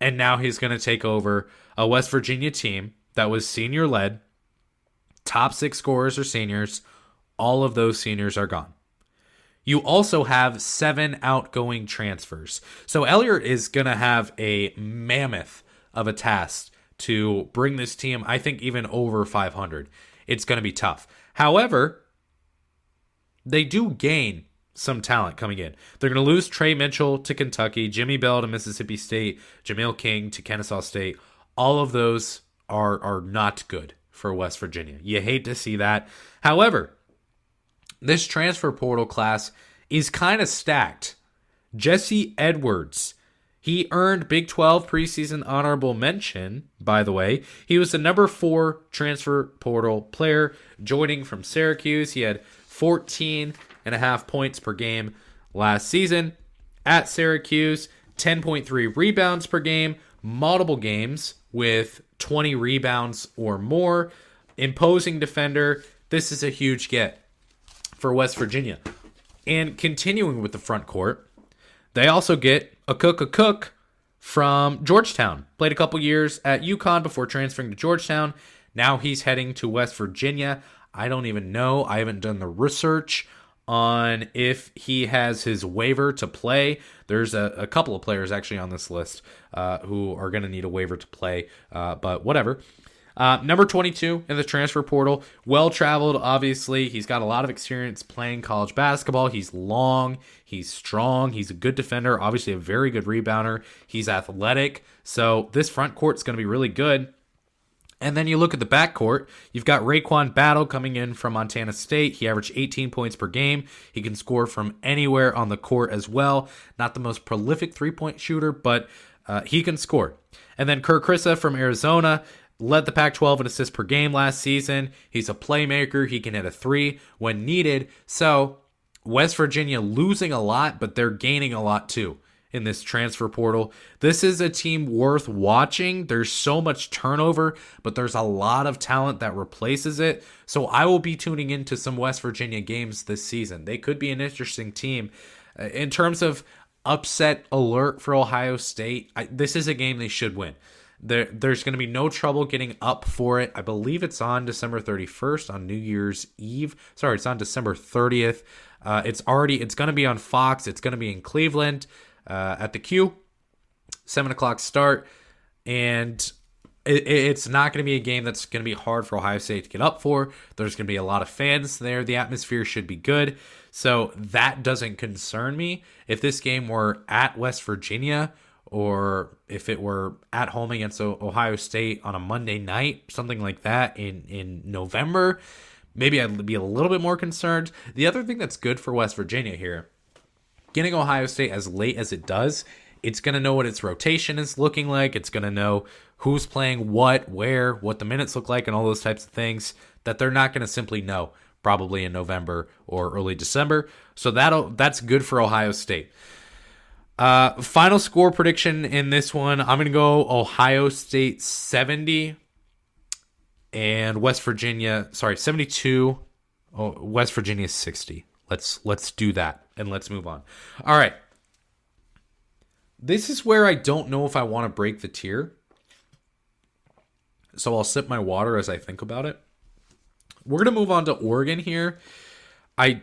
And now he's going to take over a West Virginia team that was senior led. Top six scorers are seniors. All of those seniors are gone. You also have seven outgoing transfers. So Eilert is going to have a mammoth of a task to bring this team, I think, even over 500. It's going to be tough. However, they do gain some talent coming in. They're going to lose Tre Mitchell to Kentucky, Jimmy Bell to Mississippi State, Jamel King to Kennesaw State. All of those are are not good for West Virginia. You hate to see that. However, this transfer portal class is kind of stacked. Jesse Edwards, he earned Big 12 preseason honorable mention, by the way. He was the number four transfer portal player, joining from Syracuse. He had 14 and a half points per game last season at Syracuse, 10.3 rebounds per game, multiple games with 20 rebounds or more. Imposing defender. This is a huge get for West Virginia. And continuing with the front court, they also get Akok Akok from Georgetown. Played a couple years at UConn before transferring to Georgetown. Now he's heading to West Virginia. I don't even know. I haven't done the research on if he has his waiver to play. There's a, a couple of players actually on this list uh, who are going to need a waiver to play, uh, but whatever. Uh, number 22 in the transfer portal, well traveled, obviously. He's got a lot of experience playing college basketball. He's long, he's strong, he's a good defender, obviously, a very good rebounder. He's athletic. So this front court is going to be really good. And then you look at the backcourt. You've got RaeQuan Battle coming in from Montana State. He averaged 18 points per game. He can score from anywhere on the court as well. Not the most prolific three point shooter, but uh, he can score. And then Kerr Kriisa from Arizona led the Pac 12 in assists per game last season. He's a playmaker. He can hit a three when needed. So, West Virginia losing a lot, but they're gaining a lot too in this transfer portal. This is a team worth watching. There's so much turnover, but there's a lot of talent that replaces it. So, I will be tuning into some West Virginia games this season. They could be an interesting team. Uh, in terms of upset alert for Ohio State, I, this is a game they should win. There, there's going to be no trouble getting up for it. I believe it's on December 31st on New Year's Eve. Sorry, it's on December 30th. Uh, it's already it's going to be on Fox. It's going to be in Cleveland uh, at the Q, seven o'clock start, and it, it's not going to be a game that's going to be hard for Ohio State to get up for. There's going to be a lot of fans there. The atmosphere should be good, so that doesn't concern me. If this game were at West Virginia or if it were at home against Ohio State on a Monday night, something like that in in November, maybe I'd be a little bit more concerned. The other thing that's good for West Virginia here, getting Ohio State as late as it does, it's going to know what its rotation is looking like. It's going to know who's playing what, where, what the minutes look like, and all those types of things that they're not going to simply know probably in November or early December. So that'll that's good for Ohio State. Uh, final score prediction in this one, I'm going to go Ohio State 70 and West Virginia, sorry, 72. Oh, West Virginia 60. Let's let's do that and let's move on. All right. This is where I don't know if I want to break the tier. So I'll sip my water as I think about it. We're going to move on to Oregon here. I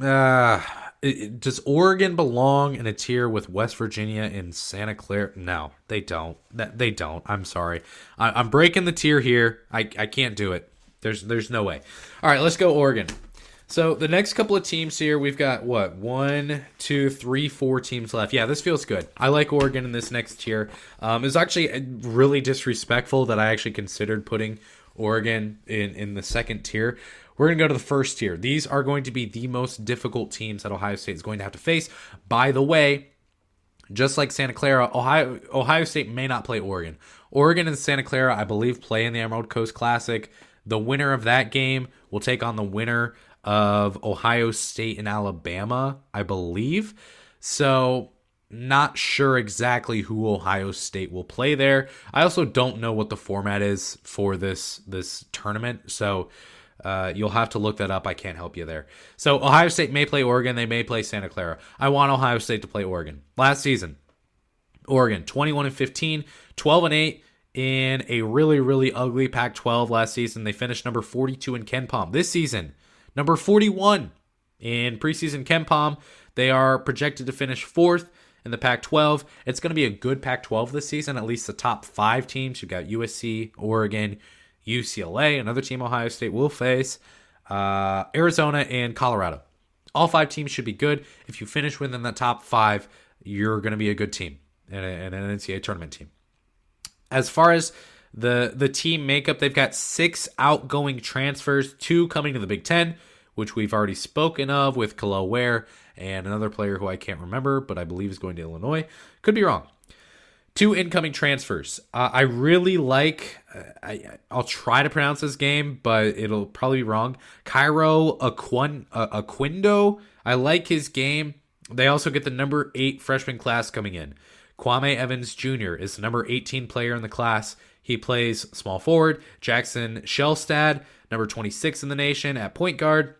uh does Oregon belong in a tier with West Virginia and Santa Clara? No, they don't. They don't. I'm sorry. I, am breaking the tier here. I, I can't do it. There's there's no way. All right, let's go Oregon. So the next couple of teams here, we've got what one, two, three, four teams left. Yeah, this feels good. I like Oregon in this next tier. Um, it's actually uh, really disrespectful that I actually considered putting Oregon in in the second tier. We're going to go to the first tier. These are going to be the most difficult teams that Ohio State is going to have to face. By the way, just like Santa Clara, Ohio Ohio State may not play Oregon. Oregon and Santa Clara, I believe, play in the Emerald Coast Classic. The winner of that game will take on the winner of Ohio State and Alabama, I believe. So not sure exactly who Ohio State will play there. I also don't know what the format is for this this tournament, so uh, you'll have to look that up. I can't help you there. So Ohio State may play Oregon. They may play Santa Clara. I want Ohio State to play Oregon. Last season, Oregon 21 and 15, 12 and 8 in a really really ugly Pac-12 last season. They finished number 42 in KenPom. This season, number 41 in preseason KenPom. They are projected to finish fourth in the Pac 12. It's going to be a good Pac 12 this season, at least the top five teams. You've got USC, Oregon, UCLA, another team Ohio State will face, uh, Arizona, and Colorado. All five teams should be good. If you finish within the top five, you're going to be a good team and, an NCAA tournament team. As far as the the team makeup, they've got six outgoing transfers, two coming to the Big Ten, which we've already spoken of with Kel'el Ware and another player who I can't remember, but I believe is going to Illinois. Could be wrong. Two incoming transfers. Uh, I really like. Uh, I I'll try to pronounce this game, but it'll probably be wrong. Kario Aquin, uh, Oquendo. I like his game. They also get the number eight freshman class coming in. Kwame Evans Jr. is the number 18 player in the class. He plays small forward. Jackson Shelstad, number 26 in the nation at point guard.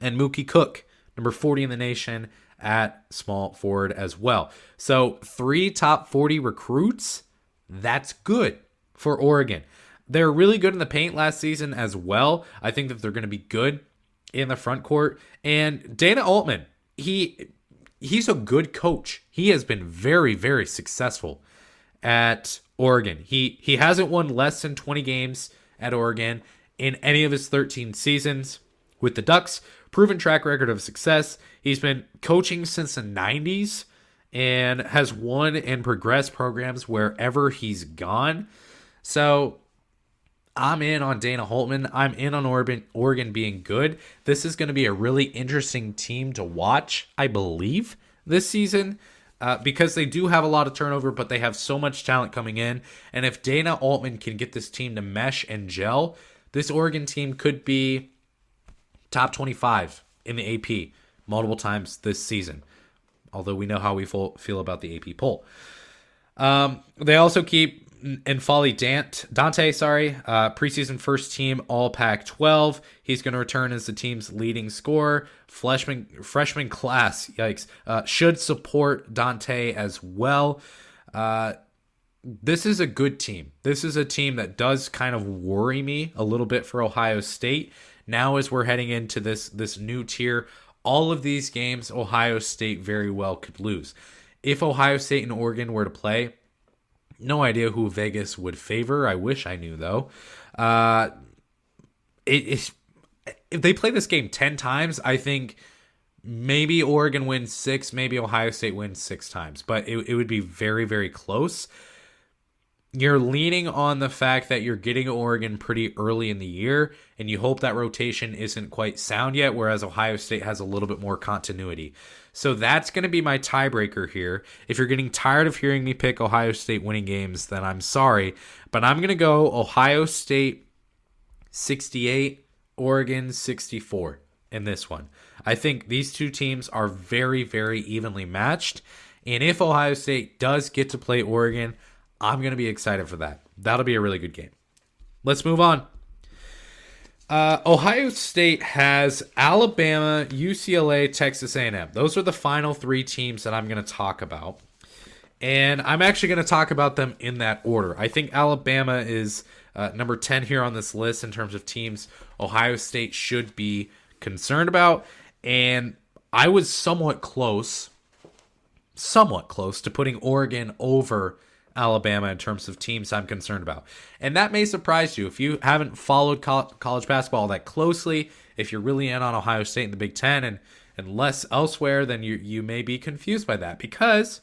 And Mookie Cook, number 40 in the nation at small forward as well. So, three top 40 recruits. That's good for Oregon. They're really good in the paint last season as well. I think that they're going to be good in the front court. And Dana Altman, he he's a good coach. He has been very very successful at Oregon. He he hasn't won less than 20 games at Oregon in any of his 13 seasons with the Ducks proven track record of success. He's been coaching since the 90s and has won and progressed programs wherever he's gone. So I'm in on Dana Altman. I'm in on Oregon, being good. This is going to be a really interesting team to watch, I believe, this season. Uh, because they do have a lot of turnover, but they have so much talent coming in. And if Dana Altman can get this team to mesh and gel, this Oregon team could be top 25 in the AP multiple times this season. Although we know how we feel about the AP poll. Um, they also keep N'Faly Dant, Dante, sorry, uh, preseason first team All Pac 12. He's going to return as the team's leading scorer. Freshman, freshman class, yikes, uh, should support Dante as well. Uh, this is a good team. This is a team that does kind of worry me a little bit for Ohio State now, as we're heading into this this new tier, all of these games Ohio State very well could lose. If Ohio State and Oregon were to play, no idea who Vegas would favor. I wish I knew though. Uh, it, if they play this game ten times, I think maybe Oregon wins six, maybe Ohio State wins six times, but it, it would be very, very close you're leaning on the fact that you're getting Oregon pretty early in the year, and you hope that rotation isn't quite sound yet, whereas Ohio State has a little bit more continuity. So that's going to be my tiebreaker here. If you're getting tired of hearing me pick Ohio State winning games, then I'm sorry, but I'm going to go Ohio State 68, Oregon 64 in this one. I think these two teams are very, very evenly matched. And if Ohio State does get to play Oregon, I'm going to be excited for that. That'll be a really good game. Let's move on. Uh, Ohio State has Alabama, UCLA, Texas A&M. Those are the final three teams that I'm going to talk about, and I'm actually going to talk about them in that order. I think Alabama is uh, number ten here on this list in terms of teams Ohio State should be concerned about, and I was somewhat close, somewhat close to putting Oregon over Alabama in terms of teams I'm concerned about. And that may surprise you if you haven't followed college basketball that closely. If you're really in on Ohio State in the Big Ten and, and less elsewhere, then you, you may be confused by that because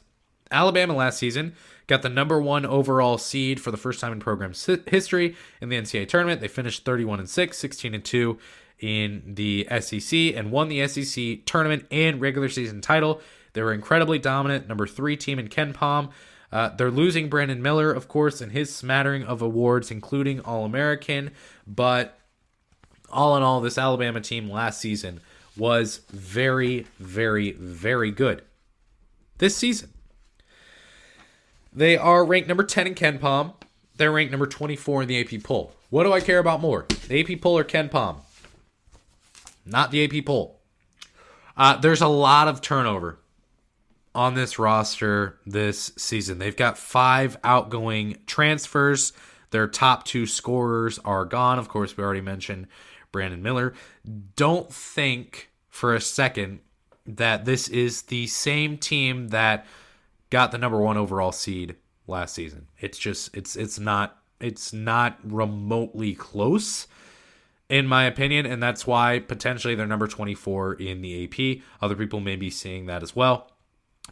Alabama last season got the number one overall seed for the first time in program history in the NCAA tournament. They finished 31 and 6, 16 and 2 in the SEC and won the SEC tournament and regular season title. They were incredibly dominant, number three team in KenPom. Uh, they're losing Brandon Miller, of course, and his smattering of awards, including All American. But all in all, this Alabama team last season was very, very, very good. This season, They are ranked number 10 in KenPom. They're ranked number 24 in the AP poll. What do I care about more? The AP poll or KenPom? Not the AP poll. Uh, there's a lot of turnover on this roster this season. They've got five outgoing transfers. Their top two scorers are gone. Of course, we already mentioned Brandon Miller. Don't think for a second that this is the same team that got the number one overall seed last season. It's just it's it's not it's not remotely close in my opinion, and that's why potentially they're number 24 in the AP. Other people may be seeing that as well.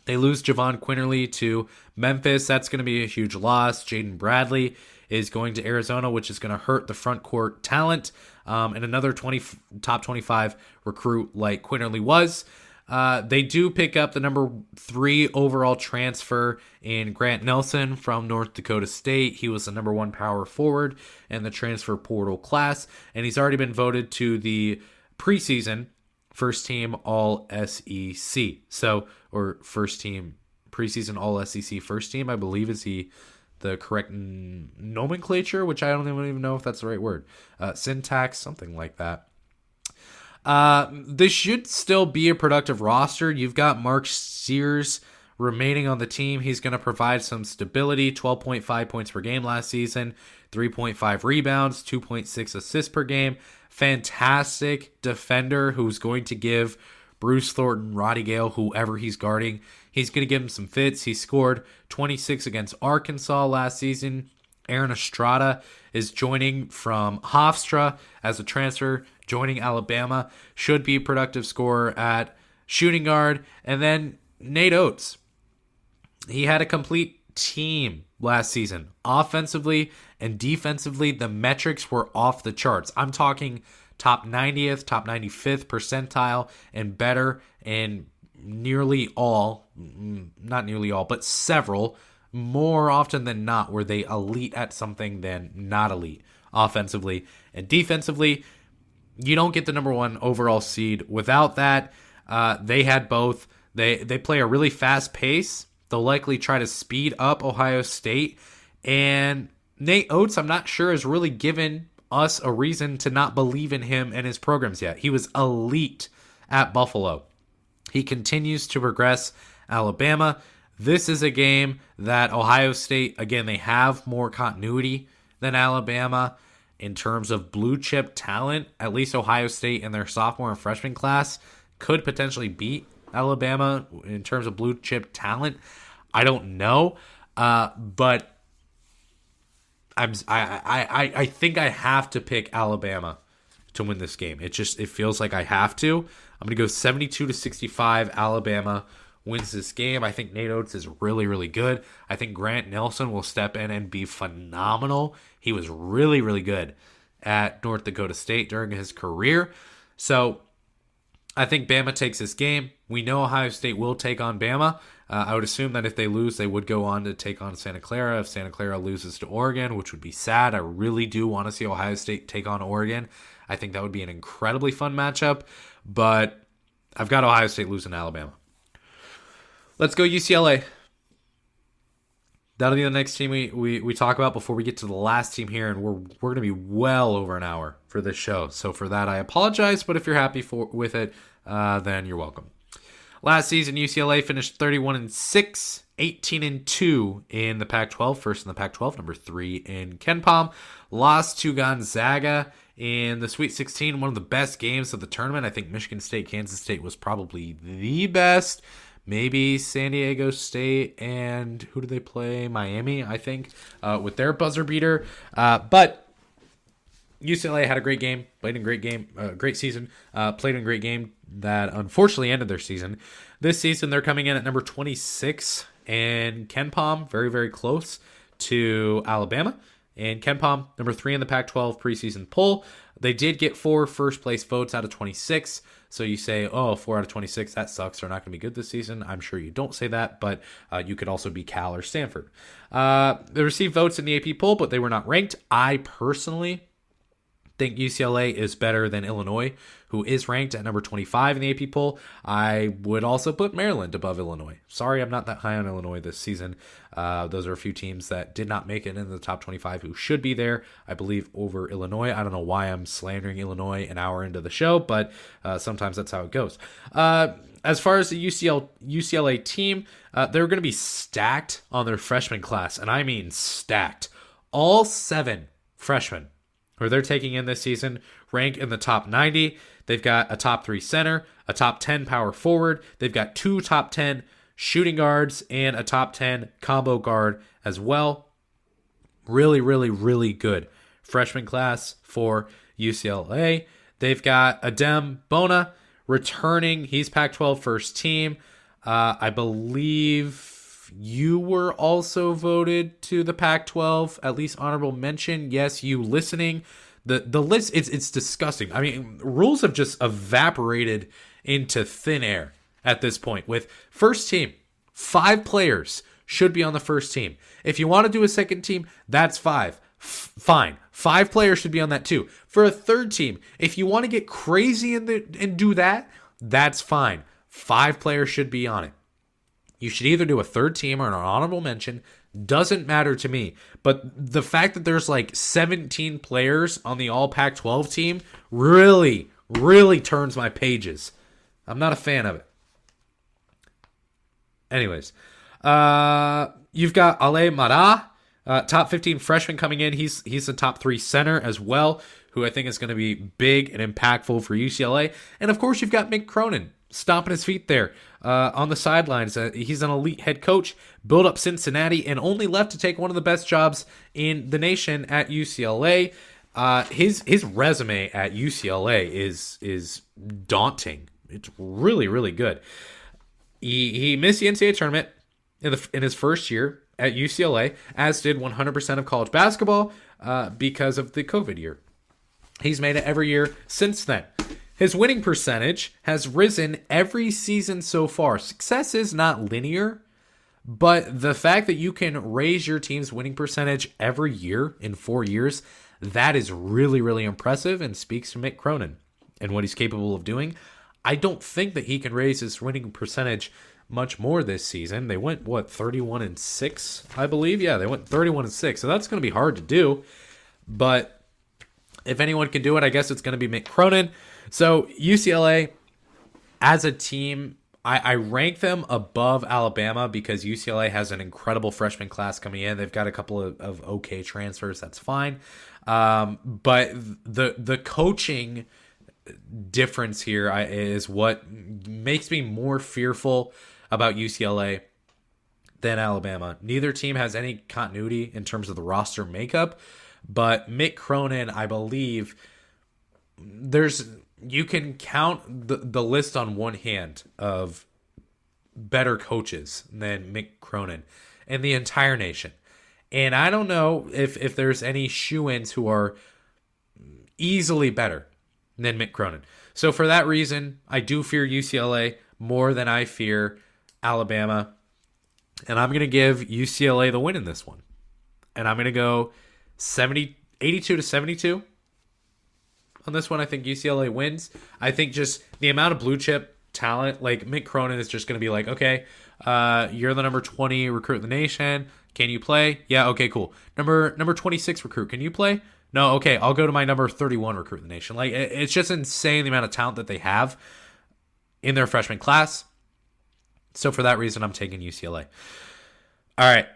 They lose Jahvon Quinerly to Memphis. That's going to be a huge loss. Jaden Bradley is going to Arizona, which is going to hurt the front court talent. Um, and another 20 top 25 recruit like Quinerly was. Uh, they do pick up the number three overall transfer in Grant Nelson from North Dakota State. He was the number one power forward in the transfer portal class, and he's already been voted to the preseason first team All SEC. So, or first team preseason All SEC first team, I believe is the the correct nomenclature, which I don't even know if that's the right word. Uh, syntax, something like that. Uh, this should still be a productive roster. You've got Mark Sears remaining on the team. He's going to provide some stability 12.5 points per game last season, 3.5 rebounds, 2.6 assists per game. Fantastic defender who's going to give Bruce Thornton, Roddy Gayle, whoever he's guarding, he's going to give him some fits. He scored 26 against Arkansas last season. Aaron Estrada is joining from Hofstra as a transfer joining Alabama, should be a productive scorer at shooting guard. And then Nate Oats. He had a complete team last season. Offensively and defensively, the metrics were off the charts. I'm talking top 90th, top 95th percentile, and better in nearly all, mm, not nearly all, but several, more often than not, were they elite at something than not elite offensively and defensively you don't get the number one overall seed without that. Uh, they had both. They they play a really fast pace. They'll likely try to speed up Ohio State. And Nate Oats. I'm not sure, has really given us a reason to not believe in him and his programs yet. He was elite at Buffalo. He continues to progress Alabama. This is a game that Ohio State, again, they have more continuity than Alabama in terms of blue chip talent, at least Ohio State in their sophomore and freshman class could potentially beat Alabama in terms of blue chip talent. I don't know, uh, but I'm I, I I think I have to pick Alabama to win this game. It just it feels like I have to. I'm gonna go 72 to 65. Alabama wins this game. I think Nate Oats is really really good. I think Grant Nelson will step in and be phenomenal he was really, really good at North Dakota State during his career. So I think Bama takes this game. We know Ohio State will take on Bama. Uh, I would assume that if they lose, they would go on to take on Santa Clara. If Santa Clara loses to Oregon, which would be sad, I really do want to see Ohio State take on Oregon. I think that would be an incredibly fun matchup. But I've got Ohio State losing Alabama. Let's go UCLA that'll be the next team we, we, we talk about before we get to the last team here, and we're we're gonna be well over an hour for this show. So for that, I apologize. But if you're happy for with it, uh, then you're welcome. Last season, UCLA finished 31 and 6, 18 and 2 in the Pac 12, first in the Pac 12, number 3 in KenPom. Lost to Gonzaga in the Sweet 16, one of the best games of the tournament. I think Michigan State, Kansas State was probably the best maybe San Diego State and who do they play? Miami, I think, uh, with their buzzer beater. Uh, but UCLA had a great game, played in great game, uh, great season, uh, played in a great game that unfortunately ended their season. This season, they're coming in at number 26 and KenPom, very, very close to Alabama. And KenPom, number three in the Pac 12 preseason poll. They did get four first place votes out of 26. So you say, oh, four out of 26, that sucks. They're not going to be good this season. I'm sure you don't say that, but uh, you could also be Cal or Stanford. Uh, they received votes in the AP poll, but they were not ranked. I personally think UCLA is better than Illinois, who is ranked at number 25 in the AP poll. I would also put Maryland above Illinois. Sorry, I'm not that high on Illinois this season. Uh, those are a few teams that did not make it in the top 25 who should be there, I believe, over Illinois. I don't know why I'm slandering Illinois an hour into the show, but uh, sometimes that's how it goes. Uh, as far as the UCL, UCLA team, uh, they're going to be stacked on their freshman class, and I mean stacked. All seven freshmen who they're taking in this season rank in the top 90. They've got a top three center, a top 10 power forward. They've got two top 10 shooting guards and a top 10 combo guard as well. Really, really, really good freshman class for UCLA. They've got Adem Bona returning. He's Pac 12 first team. Uh, I believe you were also voted to the Pac 12, at least honorable mention. Yes, you listening. The, the list it's it's disgusting. I mean, rules have just evaporated into thin air at this point. With first team, five players should be on the first team. If you want to do a second team, that's five. F- fine. Five players should be on that too. For a third team, if you want to get crazy and, and do that, that's fine. Five players should be on it. You should either do a third team or an honorable mention. Doesn't matter to me. But the fact that there's like 17 players on the All Pac 12 team really, really turns my pages. I'm not a fan of it. Anyways, uh, you've got Aday Mara, uh, top 15 freshman coming in. He's he's the top three center as well, who I think is going to be big and impactful for UCLA. And of course, you've got Mick Cronin stomping his feet there uh, on the sidelines. Uh, he's an elite head coach, built up Cincinnati, and only left to take one of the best jobs in the nation at UCLA. Uh, his his resume at UCLA is is daunting. It's really really good. He he missed the NCAA tournament in the in his first year at UCLA, as did 100% of college basketball uh, because of the COVID year. He's made it every year since then. His winning percentage has risen every season so far. Success is not linear, but the fact that you can raise your team's winning percentage every year in four years, that is really, really impressive and speaks to Mick Cronin and what he's capable of doing. I don't think that he can raise his winning percentage much more this season. They went what 31 and 6, I believe. Yeah, they went 31 and 6. So that's going to be hard to do. But if anyone can do it, I guess it's going to be Mick Cronin. So UCLA as a team, I, I, rank them above Alabama because UCLA has an incredible freshman class coming in. They've got a couple of, of okay transfers. That's fine. Um, but the the coaching difference here is what makes me more fearful about UCLA than Alabama. Neither team has any continuity in terms of the roster makeup, but Mick Cronin, I believe, there's you can count the, the list on one hand of better coaches than Mick Cronin in the entire nation. And I don't know if if there's any shoe-ins who are easily better than Mick Cronin. So for that reason, I do fear UCLA more than I fear Alabama. And I'm going to give UCLA the win in this one. And I'm going to go 70 82 to 72 on this one. I think UCLA wins. I think just the amount of blue chip talent, like Mick Cronin is just going to be like, okay, uh, you're the number 20 recruit in the nation. Can you play? Yeah, okay, cool. Number number 26 recruit, can you play? No, okay, I'll go to my number 31 recruit in the nation. Like it's just insane the amount of talent that they have in their freshman class. So for that reason, I'm taking UCLA. All right.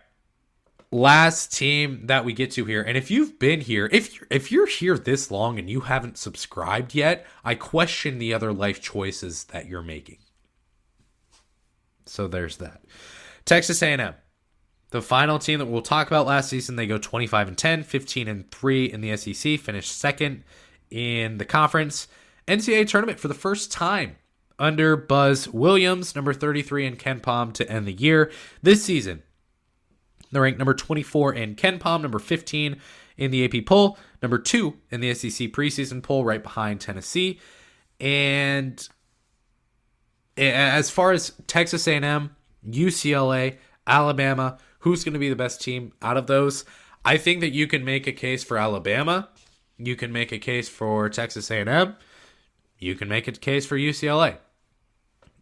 Last team that we get to here, and if you've been here, if you're, if you're here this long and you haven't subscribed yet, I question the other life choices that you're making. So there's that. Texas A&M, the final team that we'll talk about last season, they go 25 and 10, 15 and 3 in the SEC, finished second in the conference. NCAA tournament for the first time under Buzz Williams, number 33 in KenPom to end the year. This season, they're ranked number 24 in KenPom, number 15 in the AP poll, number 2 in the SEC preseason poll, right behind Tennessee. And as far as Texas A&M, UCLA, Alabama, who's going to be the best team out of those? I think that you can make a case for Alabama You can make a case for Texas A&M. You can make a case for UCLA.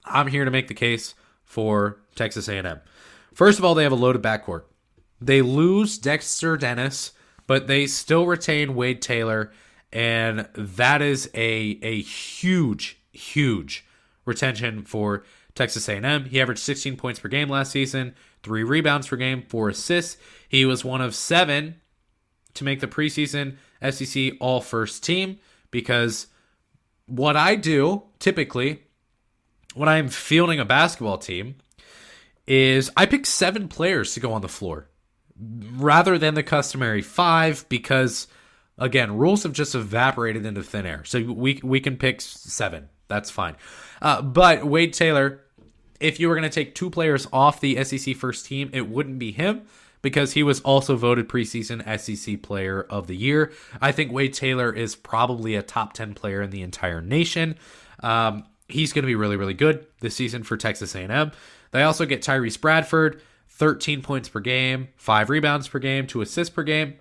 I'm here to make the case for Texas A&M. First of all, they have a loaded backcourt. They lose Dexter Dennis, but they still retain Wade Taylor, and that is a a huge, huge retention for Texas A&M. He averaged 16 points per game last season, three rebounds per game, four assists. He was one of seven to make the preseason SEC All First Team because what I do typically when I'm fielding a basketball team is I pick seven players to go on the floor rather than the customary five because again rules have just evaporated into thin air. So we we can pick seven. That's fine. Uh, but wade taylor if you were going to take two players off the sec first team it wouldn't be him because he was also voted preseason sec player of the year. I think wade taylor is probably a top 10 player in the entire nation. Um, he's going to be really really good this season for texas a&m they also get Tyrece Radford 13 points per game, five rebounds per game, two assists per game.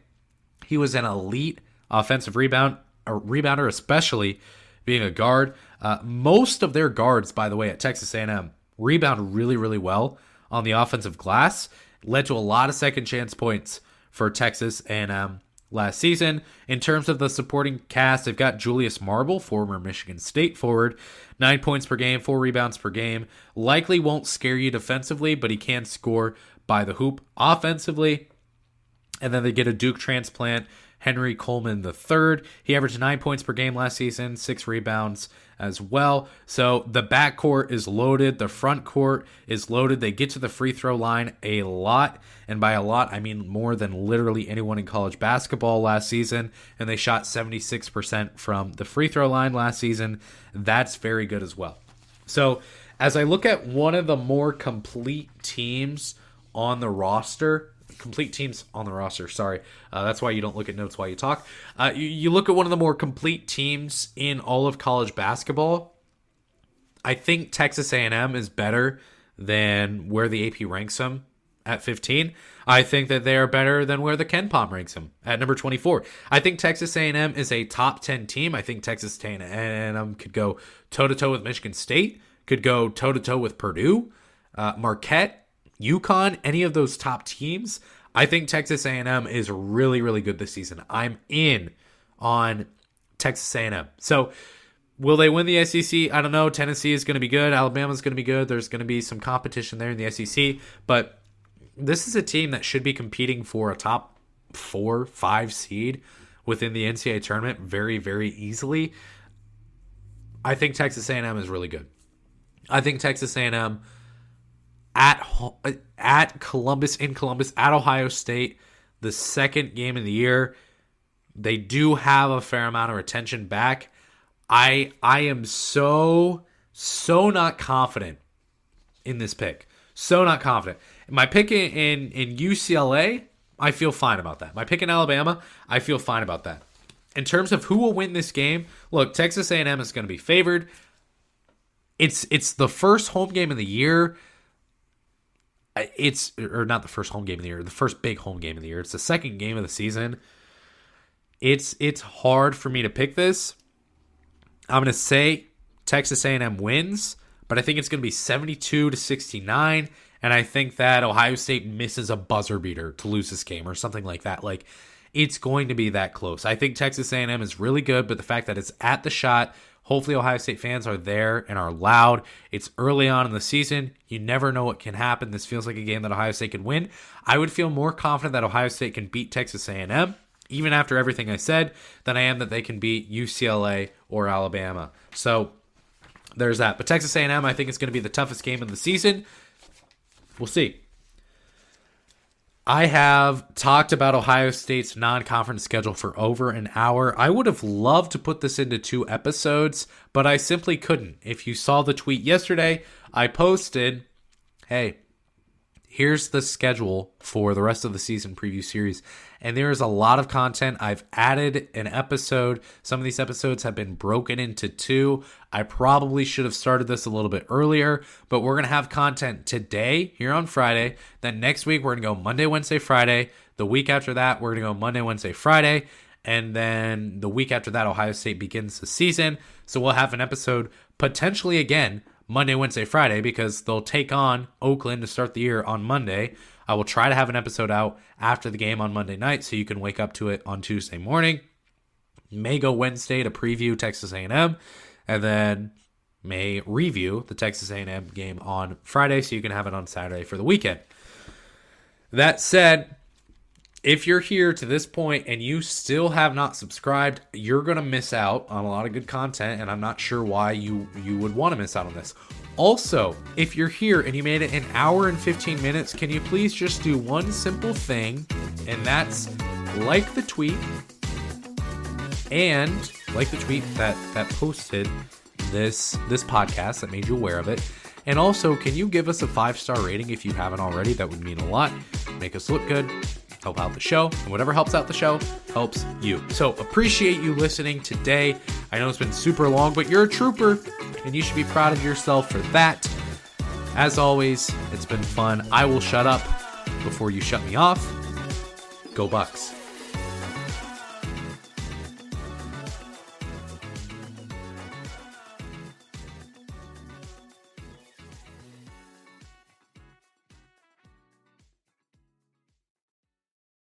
He was an elite offensive rebound a rebounder, especially being a guard. Uh, most of their guards, by the way, at Texas A&M rebound really, really well on the offensive glass. Led to a lot of second chance points for Texas A&M last season. In terms of the supporting cast, they've got Julius Marble, former Michigan State forward, nine points per game, four rebounds per game. Likely won't scare you defensively, but he can score by the hoop offensively. And then they get a Duke transplant, Henry Coleman III. He averaged nine points per game last season, six rebounds as well. So the backcourt is loaded, the front court is loaded. They get to the free throw line a lot. And by a lot, I mean more than literally anyone in college basketball last season. And they shot 76% from the free throw line last season. That's very good as well. So as I look at one of the more complete teams on the roster, complete teams on the roster. Sorry, uh, that's why you don't look at notes while you talk. Uh, you, you look at one of the more complete teams in all of college basketball. I think Texas A&M is better than where the AP ranks them at 15. I think that they are better than where the KenPom ranks them at number 24. I think Texas A&M is a top 10 team. I think Texas A&M could go toe to toe with Michigan State, could go toe to toe with Purdue, uh, Marquette, UConn, any of those top teams, I think Texas A&M is really really good this season. I'm in on Texas A&M. So will they win the SEC? I don't know. Tennessee is going to be good. Alabama is going to be good. There's going to be some competition there in the SEC, but this is a team that should be competing for a top 4, 5 seed within the NCAA tournament very very easily. I think Texas A&M is really good. I think Texas A&M at at Columbus in Columbus at Ohio State, the second game of the year. They do have a fair amount of retention back. I I am so so not confident in this pick. So not confident. My pick in, in in UCLA, I feel fine about that. My pick in Alabama, I feel fine about that. In terms of who will win this game, look, Texas A&M is going to be favored. It's it's the first home game of the year it's or not the first home game of the year, the first big home game of the year. It's the second game of the season. It's it's hard for me to pick this. I'm going to say Texas A&M wins, but I think it's going to be 72 to 69 and I think that Ohio State misses a buzzer beater to lose this game or something like that. Like it's going to be that close. I think Texas A&M is really good, but the fact that it's at the shot Hopefully, Ohio State fans are there and are loud. It's early on in the season. You never know what can happen. This feels like a game that Ohio State can win. I would feel more confident that Ohio State can beat Texas A&M, even after everything I said, than I am that they can beat UCLA or Alabama. So there's that. But Texas A&M, I think, is going to be the toughest game of the season. We'll see. I have talked about Ohio State's non conference schedule for over an hour. I would have loved to put this into two episodes, but I simply couldn't. If you saw the tweet yesterday, I posted, hey, here's the schedule for the rest of the season preview series. And there is a lot of content. I've added an episode. Some of these episodes have been broken into two. I probably should have started this a little bit earlier, but we're going to have content today here on Friday. Then next week, we're going to go Monday, Wednesday, Friday. The week after that, we're going to go Monday, Wednesday, Friday. And then the week after that, Ohio State begins the season. So we'll have an episode potentially again Monday, Wednesday, Friday because they'll take on Oakland to start the year on Monday. I will try to have an episode out after the game on Monday night so you can wake up to it on Tuesday morning. May go Wednesday to preview Texas A&M and then may review the Texas A&M game on Friday so you can have it on Saturday for the weekend. That said, if you're here to this point and you still have not subscribed, you're going to miss out on a lot of good content and I'm not sure why you you would want to miss out on this. Also, if you're here and you made it an hour and 15 minutes, can you please just do one simple thing and that's like the tweet and like the tweet that that posted this this podcast that made you aware of it. And also, can you give us a five star rating if you haven't already? That would mean a lot. Make us look good help out the show, and whatever helps out the show helps you. So appreciate you listening today. I know it's been super long, but you're a trooper, and you should be proud of yourself for that. As always, it's been fun. I will shut up before you shut me off. Go Bucks.